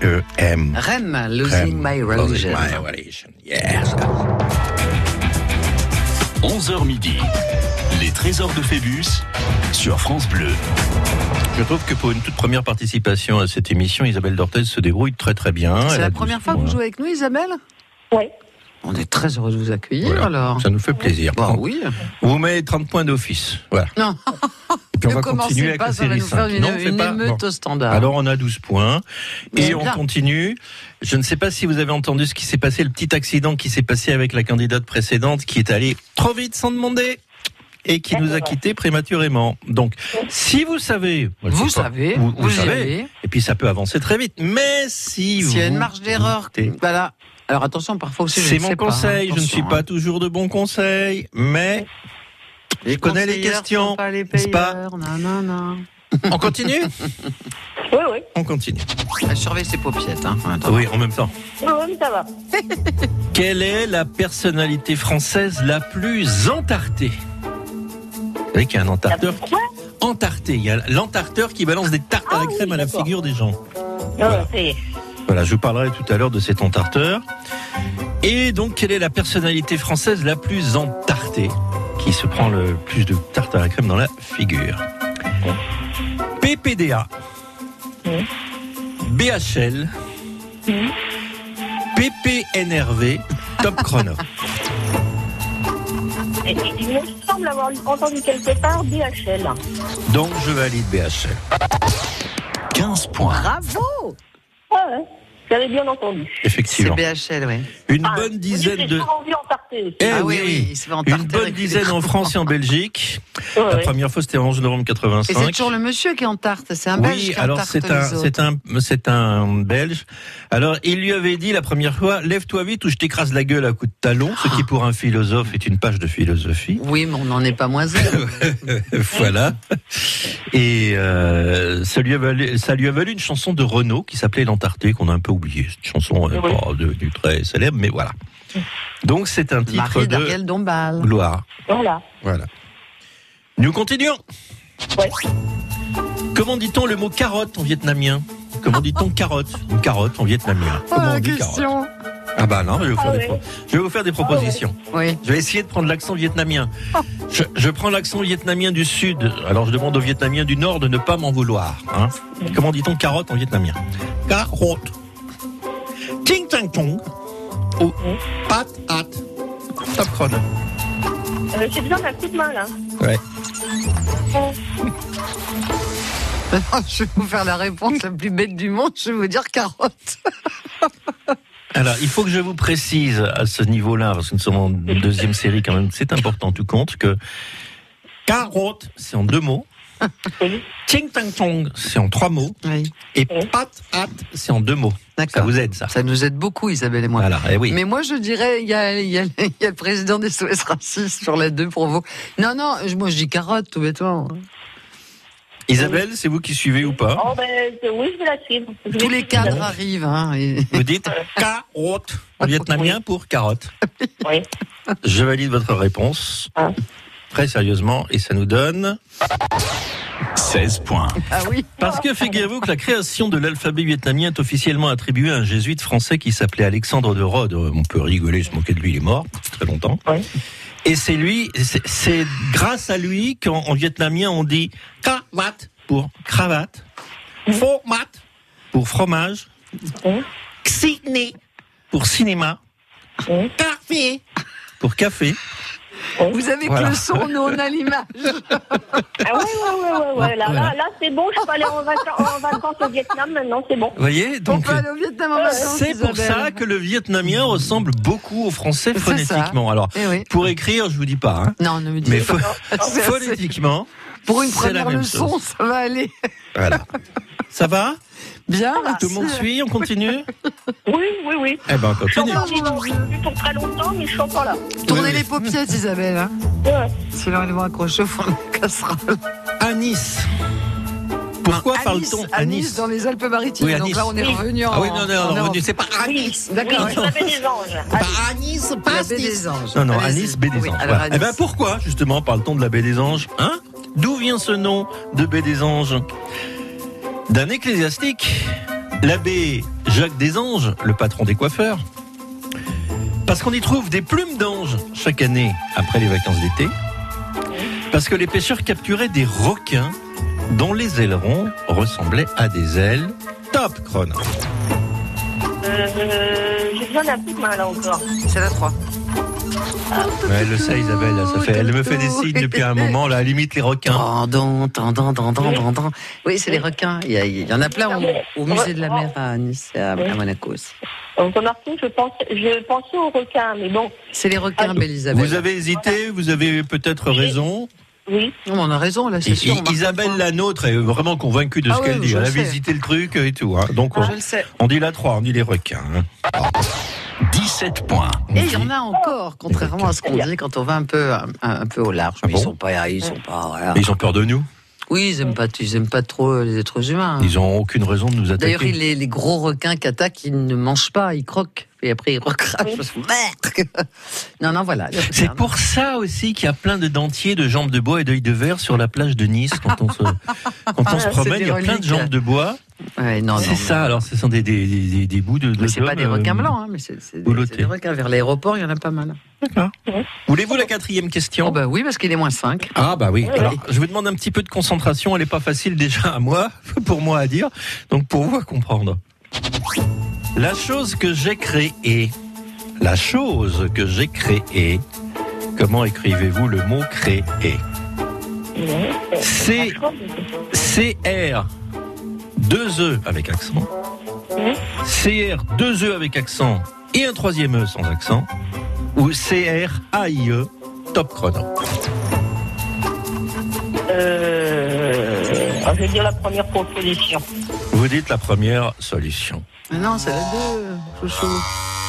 Speaker 1: Rem.
Speaker 4: Rem, Losing My Religion.
Speaker 1: Losing my religion. Yes.
Speaker 3: 11h midi. Les trésors de Phébus sur France Bleu.
Speaker 1: Je trouve que pour une toute première participation à cette émission, Isabelle Dortez se débrouille très très bien.
Speaker 4: C'est la première
Speaker 1: 12
Speaker 4: fois que vous jouez avec nous, Isabelle?
Speaker 15: Oui.
Speaker 4: On est très heureux de vous accueillir
Speaker 1: Voilà.
Speaker 4: alors.
Speaker 1: Ça nous fait plaisir.
Speaker 4: Bah oui.
Speaker 1: On vous met 30 points d'office. Voilà.
Speaker 4: Non.
Speaker 1: Et puis on
Speaker 4: Ne
Speaker 1: va
Speaker 4: commencez
Speaker 1: continuer avec
Speaker 4: pas,
Speaker 1: la
Speaker 4: va faire
Speaker 1: 5.
Speaker 4: une-
Speaker 1: Non, on
Speaker 4: émeute au standard.
Speaker 1: Alors on a 12 points.
Speaker 4: Mais
Speaker 1: Et on continue. Je ne sais pas si vous avez entendu ce qui s'est passé, le petit accident qui s'est passé avec la candidate précédente qui est allée trop vite sans demander et qui nous a quittés prématurément. Donc, si vous savez,
Speaker 4: Vous
Speaker 1: pas,
Speaker 4: savez,
Speaker 1: vous, vous
Speaker 4: vous
Speaker 1: savez, et puis ça peut avancer très vite. Mais si
Speaker 4: S'il y a une
Speaker 1: vous
Speaker 4: marge d'erreur, voilà. Alors attention, parfois aussi,
Speaker 1: c'est mon
Speaker 4: sais pas, hein,
Speaker 1: conseil. je ne suis pas
Speaker 4: hein.
Speaker 1: toujours de bons conseils, mais je connais les questions.
Speaker 4: Pas les
Speaker 1: pas
Speaker 4: payeurs, non, non, non.
Speaker 1: On continue
Speaker 15: Oui, oui.
Speaker 1: On continue.
Speaker 4: Elle surveille ses paupiettes. Hein.
Speaker 1: Oui, en même temps.
Speaker 15: Oui, oui, ça va.
Speaker 1: Quelle est la personnalité française la plus entartée? Vous savez qu'il y a un entarteur qui... Entarté, il y a l'entarteur qui balance des tartes à la crème à la figure des gens.
Speaker 15: Non, ça y est.
Speaker 1: Voilà, je vous parlerai tout à l'heure de cet entarteur. Et donc, quelle est la personnalité française la plus entartée qui se prend le plus de tartes à la crème dans la figure PPDA, BHL, PPNRV, Top Chrono.
Speaker 15: Et- Il me semble avoir entendu quelque part DHL.
Speaker 1: Donc, je valide BHL.
Speaker 3: 15 points.
Speaker 4: Bravo
Speaker 15: Ah ouais, j'avais bien entendu.
Speaker 1: Effectivement.
Speaker 4: C'est BHL, oui.
Speaker 1: Une
Speaker 15: Ah,
Speaker 1: bonne
Speaker 15: vous
Speaker 1: dizaine
Speaker 15: dites,
Speaker 1: de...
Speaker 15: J'ai souvent vu en tarté.
Speaker 1: Eh
Speaker 4: Ah
Speaker 1: oui,
Speaker 4: il se fait entarter
Speaker 1: Une bonne dizaine en France et en Belgique.
Speaker 15: Ouais,
Speaker 1: La
Speaker 15: ouais.
Speaker 1: première fois, c'était en novembre
Speaker 4: Et
Speaker 1: 85.
Speaker 4: c'est toujours le monsieur qui en tarte, c'est un belge
Speaker 1: Oui,
Speaker 4: qui
Speaker 1: alors c'est un, c'est un, c'est un belge. Alors il lui avait dit la première fois, lève-toi vite ou je t'écrase la gueule à coups de talon, ce qui pour un philosophe est une page de philosophie.
Speaker 4: Oui, mais on n'en est pas moins un.
Speaker 1: voilà. Et euh, ça lui a valu, ça lui a valu une chanson de Renaud qui s'appelait L'Antarctique, qu'on a un peu oublié. C'est une chanson euh,
Speaker 15: Oui.
Speaker 1: pas très célèbre, mais voilà. Donc c'est un titre
Speaker 4: Marie
Speaker 1: de
Speaker 4: Dombal.
Speaker 1: gloire.
Speaker 15: Voilà.
Speaker 1: Voilà. Nous continuons.
Speaker 15: Ouais.
Speaker 1: Comment dit-on le mot carotte en vietnamien? Comment dit-on carotte? Une carotte en vietnamien.
Speaker 4: Oh,
Speaker 1: Comment on dit carotte?
Speaker 4: Question
Speaker 1: Ah bah non, je vais vous faire,
Speaker 15: Ah
Speaker 1: des,
Speaker 15: ouais.
Speaker 1: pro- je vais vous faire des propositions.
Speaker 4: Oui.
Speaker 1: Je vais essayer de prendre l'accent vietnamien. Je, je prends l'accent vietnamien du sud. Alors je demande aux vietnamiens du nord de ne pas m'en vouloir. hein. Comment dit-on carotte en vietnamien? Carotte. Ting tang tong. Ou pat at. Top chrono.
Speaker 15: Euh, J'ai besoin d'un coup de main, là.
Speaker 1: Ouais.
Speaker 4: Je vais vous faire la réponse la plus bête du monde, je vais vous dire carotte.
Speaker 1: Alors, il faut que je vous précise à ce niveau-là, parce que nous sommes en deuxième série quand même, c'est important, tout compte, que carotte, c'est en deux mots. Ting tang tong, c'est en trois mots.
Speaker 4: Oui.
Speaker 1: Et pat at, c'est en deux mots. Ça vous aide, ça
Speaker 4: Ça nous aide beaucoup, Isabelle et moi.
Speaker 1: Voilà, eh oui.
Speaker 4: Mais moi, je dirais, il y a, il y, a, il y a le président des SOS racistes sur la 2 pour vous. Non, non, je- moi je dis carotte, tout bêtement.
Speaker 1: Isabelle, c'est vous qui suivez ou pas
Speaker 15: Oh, ben, oui, je vais la suivre. Je
Speaker 4: Tous les cadres arrivent. Hein, et-
Speaker 1: Vous dites carotte en vietnamien pour carotte.
Speaker 15: Oui.
Speaker 1: Je valide votre réponse.
Speaker 15: Ah.
Speaker 1: Très sérieusement, et ça nous donne
Speaker 3: 16 points.
Speaker 4: Ah oui.
Speaker 1: Parce que figurez-vous que la création de l'alphabet vietnamien est officiellement attribuée à un jésuite français qui s'appelait Alexandre de Rhodes. On peut rigoler, se moquer de lui, il est mort, très longtemps.
Speaker 15: Oui.
Speaker 1: Et c'est lui, c'est- grâce à lui qu'en en vietnamien on dit cravate pour cravate, format pour fromage, ciné pour cinéma, café pour café.
Speaker 4: Vous avez
Speaker 1: Voilà.
Speaker 4: que le son, nous on a l'image.
Speaker 15: Ah ouais, ouais, ouais, ouais, ouais. Là,
Speaker 1: Voilà.
Speaker 15: là, là c'est bon, je peux aller en vacances, en vacances au Vietnam maintenant, c'est bon.
Speaker 1: Vous voyez
Speaker 4: On
Speaker 1: donc
Speaker 4: peut aller au Vietnam en vacances,
Speaker 1: c'est pour ça que le vietnamien ressemble beaucoup au français
Speaker 4: ça.
Speaker 1: phonétiquement. Alors
Speaker 4: Eh oui.
Speaker 1: pour écrire, je vous dis pas, hein,
Speaker 4: Non, ne me dites
Speaker 1: mais
Speaker 4: pas.
Speaker 1: pho-
Speaker 4: assez-
Speaker 1: phonétiquement,
Speaker 4: Pour une première leçon,
Speaker 1: chose.
Speaker 4: ça va aller.
Speaker 1: Voilà. Ça va?
Speaker 4: Bien,
Speaker 1: Tout le monde suit On continue?
Speaker 15: Oui, oui, oui.
Speaker 1: Eh ben on
Speaker 15: Je suis
Speaker 1: continue.
Speaker 15: Je suis pour très longtemps, mais je suis encore là.
Speaker 4: Tournez
Speaker 1: Oui, oui.
Speaker 4: les paupières, Isabelle. Hein.
Speaker 15: Ouais.
Speaker 4: Sinon, ils vont accrocher au fond de la casserole.
Speaker 1: À Nice. Pourquoi
Speaker 4: à Nice,
Speaker 1: parle-t-on
Speaker 4: à Nice, dans les Alpes-Maritimes.
Speaker 1: Oui, à
Speaker 4: Donc
Speaker 1: Nice.
Speaker 4: là, on est
Speaker 15: Oui.
Speaker 4: revenu en.
Speaker 1: Ah oui, non, non,
Speaker 4: Europe.
Speaker 1: revenu, c'est pas à
Speaker 15: Oui,
Speaker 1: Nice.
Speaker 4: D'accord.
Speaker 15: oui, la baie des anges.
Speaker 1: Pas à Nice, pas
Speaker 4: La baie des Anges.
Speaker 1: Non, non, à. Nice, baie des Anges. Voilà. Eh ben pourquoi, justement, parle-t-on de la baie des Anges Hein? D'où vient ce nom de baie des Anges? D'un ecclésiastique L'abbé Jacques Desanges, le patron des coiffeurs, parce qu'on y trouve des plumes d'ange chaque année après les vacances d'été, parce que les pêcheurs capturaient des requins dont les ailerons ressemblaient à des ailes. Top chrono.
Speaker 15: Euh, J'ai besoin d'un coup de main là encore.
Speaker 4: C'est la 3.
Speaker 1: Ouais, elle le sait Isabelle, là, ça fait, elle me fait des signes depuis un moment, là, limite les requins.
Speaker 4: Tendon, tendon, tendon, tendon. Oui, c'est les requins. Il y, a- il y en a plein au, au musée de la mer à Nice et à, à Monaco aussi.
Speaker 15: Donc, remarquez, je, pense, je pensais aux requins, mais bon.
Speaker 4: C'est les requins, belle Isabelle.
Speaker 1: Vous avez hésité, vous avez peut-être raison.
Speaker 15: Oui.
Speaker 4: On a raison, là, c'est sûr.
Speaker 1: Isabelle, la nôtre, est vraiment convaincue de
Speaker 4: Ah
Speaker 1: ce
Speaker 4: oui,
Speaker 1: qu'elle dit. Elle
Speaker 4: le
Speaker 1: a
Speaker 4: sais.
Speaker 1: visité le truc et tout. hein. Donc, on,
Speaker 4: Je le sais.
Speaker 1: on dit la 3, on dit les requins. hein.
Speaker 3: 17 points.
Speaker 4: Et il y en a encore, contrairement à ce qu'on dit quand on va un peu, un, un peu au large. Mais ils sont pas, ils sont pas, voilà.
Speaker 1: Mais ils ont peur de nous?
Speaker 4: Oui, ils aiment pas, ils aiment pas trop les êtres humains.
Speaker 1: Ils ont aucune raison de nous
Speaker 4: D'ailleurs,
Speaker 1: attaquer.
Speaker 4: les, les gros requins qui attaquent, ils ne mangent pas, ils croquent. Et après, ils recrachent. parce que- Merde Non, non, voilà.
Speaker 1: C'est pour ça aussi qu'il y a plein de dentiers, de jambes de bois et d'œils de verre sur la plage de Nice quand on se, quand on
Speaker 4: Ah,
Speaker 1: se promène. Il y a plein de jambes de bois.
Speaker 4: Ouais, non,
Speaker 1: c'est
Speaker 4: non,
Speaker 1: ça. Alors, ce sont des, des, des, des- des bouts de.
Speaker 4: Mais c'est
Speaker 1: de
Speaker 4: pas des requins
Speaker 1: euh,
Speaker 4: blancs, hein, mais c'est c'est des,
Speaker 1: boulotés.
Speaker 4: c'est des requins. Vers l'aéroport, il y en a pas mal.
Speaker 1: D'accord. Voulez-vous la quatrième question
Speaker 4: Oh, bah oui, parce qu'il est moins 5.
Speaker 1: Ah bah oui. Alors, je vous demande un petit peu de concentration. Elle n'est pas facile déjà à moi, pour moi à dire. Donc pour vous à comprendre. La chose que j'ai créée. La chose que j'ai créée. Comment écrivez-vous le mot créer? C C R 2 E avec accent. C R 2 E avec accent et un troisième E sans accent. Ou C R A I E top chrono.
Speaker 15: Euh, je vais dire la première proposition.
Speaker 1: Vous dites la première solution.
Speaker 4: Mais non, c'est la 2, chouchou.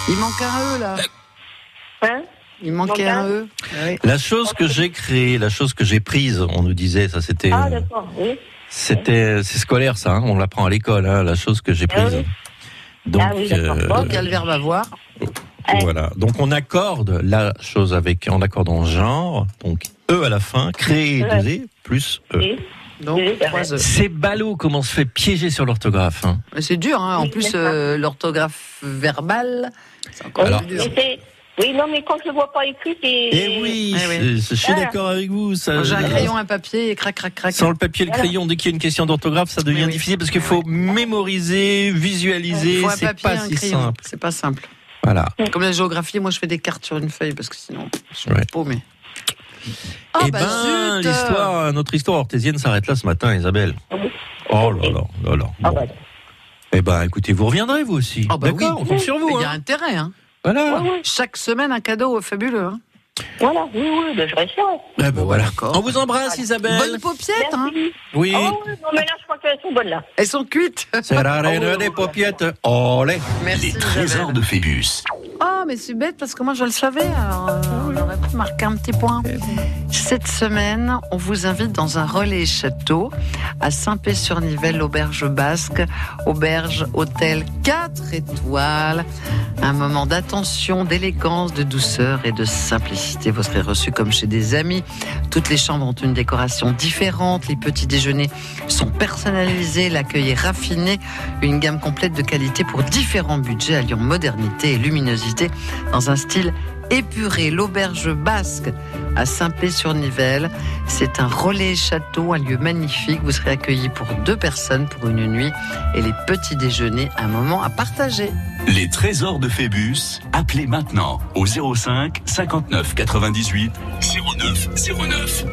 Speaker 4: Il manque un E, là.
Speaker 15: Hein?
Speaker 4: Il manquait un E.
Speaker 1: La chose que j'ai créée, la chose que j'ai prise, on nous disait, ça c'était,
Speaker 15: Ah,
Speaker 1: euh,
Speaker 15: d'accord, oui.
Speaker 1: c'était, c'est scolaire ça, hein, on l'apprend à l'école, hein, la chose que j'ai prise. Donc,
Speaker 4: ah oui,
Speaker 1: euh,
Speaker 4: Bon, quel verbe avoir
Speaker 1: voilà. Donc on accorde la chose avec, en accordant genre, donc E à la fin, créer
Speaker 4: Ouais.
Speaker 1: deux E plus E. C'est ballot comment on se fait piéger sur l'orthographe. hein.
Speaker 4: C'est dur, hein. En plus, euh, l'orthographe verbale, c'est encore
Speaker 1: Alors-
Speaker 4: plus dur.
Speaker 15: Oui, non, mais quand je ne vois pas écrit, c'est.
Speaker 1: Eh oui, c'est- je suis d'accord avec vous. Ça,
Speaker 4: J'ai un crayon, un papier, et crac, crac, crac.
Speaker 1: Sans le papier et le crayon, dès qu'il y a une question d'orthographe, ça devient difficile parce qu'il faut mémoriser, visualiser.
Speaker 4: Il faut un
Speaker 1: C'est
Speaker 4: papier,
Speaker 1: pas
Speaker 4: un
Speaker 1: si
Speaker 4: crayon.
Speaker 1: simple.
Speaker 4: C'est pas simple.
Speaker 1: Voilà.
Speaker 4: Comme la géographie, moi je fais des cartes sur une feuille parce que sinon, je suis
Speaker 1: Ouais.
Speaker 4: paumé. Ah
Speaker 1: eh
Speaker 4: bah
Speaker 1: ben, l'histoire, notre histoire orthésienne s'arrête là ce matin, Isabelle. Oh là là là là.
Speaker 15: Ah,
Speaker 1: Bon. Eh ben, écoutez, vous reviendrez vous aussi.
Speaker 4: Ah bah oui,
Speaker 1: D'accord, on compte sur vous.
Speaker 4: Il y a
Speaker 1: hein.
Speaker 4: intérêt, hein.
Speaker 1: Voilà.
Speaker 4: Chaque semaine, un cadeau fabuleux. Hein.
Speaker 15: Voilà, oui, oui, ben, je resterai.
Speaker 1: Eh ben voilà. On vous embrasse, Isabelle.
Speaker 4: Bonne paupiette, hein.
Speaker 1: Oui.
Speaker 15: Ah oui, non, mais là, je crois qu'elles sont bonnes, là.
Speaker 4: Elles sont cuites.
Speaker 1: C'est la reine des paupiettes. Olé.
Speaker 4: Merci.
Speaker 3: Les trésors de Phébus.
Speaker 4: Oh, mais c'est bête parce que moi je le savais, alors euh, j'aurais pu marquer un petit point. Cette semaine, on vous invite dans un relais château à Saint-Pé-sur-Nivelle, auberge basque, auberge hôtel 4 étoiles. Un moment d'attention, d'élégance, de douceur et de simplicité. Vous serez reçu comme chez des amis. Toutes les chambres ont une décoration différente. Les petits déjeuners sont personnalisés. L'accueil est raffiné. Une gamme complète de qualité pour différents budgets alliant modernité et luminosité dans un style épuré. L'auberge basque à Saint-Pé-sur-Nivelle. C'est un relais château, un lieu magnifique. Vous serez accueillis pour deux personnes pour une nuit et les petits déjeuners, un moment à partager.
Speaker 3: Les trésors de Phébus. Appelez maintenant au 05 59 98 09 09.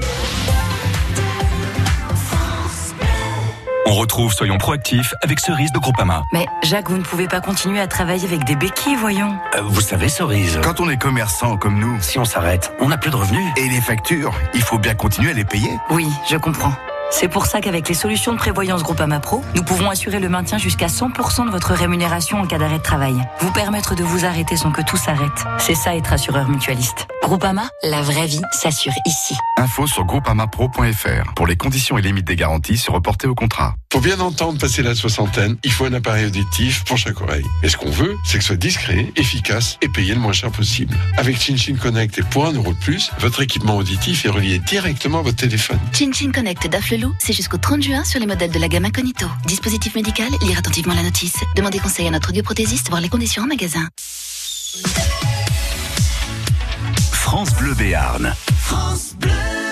Speaker 12: On retrouve Soyons proactifs avec Cerise de Groupama.
Speaker 11: Mais Jacques, vous ne pouvez pas continuer à travailler avec des béquilles, voyons.
Speaker 16: Euh, Vous savez, Cerise, quand on est commerçant comme nous, si on s'arrête, on n'a plus de revenus. Et les factures, il faut bien continuer à les payer.
Speaker 11: Oui, je comprends. C'est pour ça qu'avec les solutions de prévoyance Groupama Pro, nous pouvons assurer le maintien jusqu'à 100% de votre rémunération en cas d'arrêt de travail. Vous permettre de vous arrêter sans que tout s'arrête. C'est ça être assureur mutualiste. Groupama, la vraie vie s'assure ici.
Speaker 17: Info sur groupamapro.fr pour les conditions et limites des garanties sur reporter au contrat.
Speaker 18: Faut bien entendre passer la soixantaine, il faut un appareil auditif pour chaque oreille. Et ce qu'on veut, c'est que ce soit discret, efficace et payé le moins cher possible. Avec ChinChin Connect et pour un euro de plus, votre équipement auditif est relié directement à votre téléphone.
Speaker 19: Chin Chin Connect d'Affle C'est jusqu'au 30 juin sur les modèles de la gamme Incognito. Dispositif médical, lire attentivement la notice. Demandez conseil à notre audioprothésiste, voir les conditions en magasin.
Speaker 3: France Bleu Béarn.
Speaker 5: France Bleu.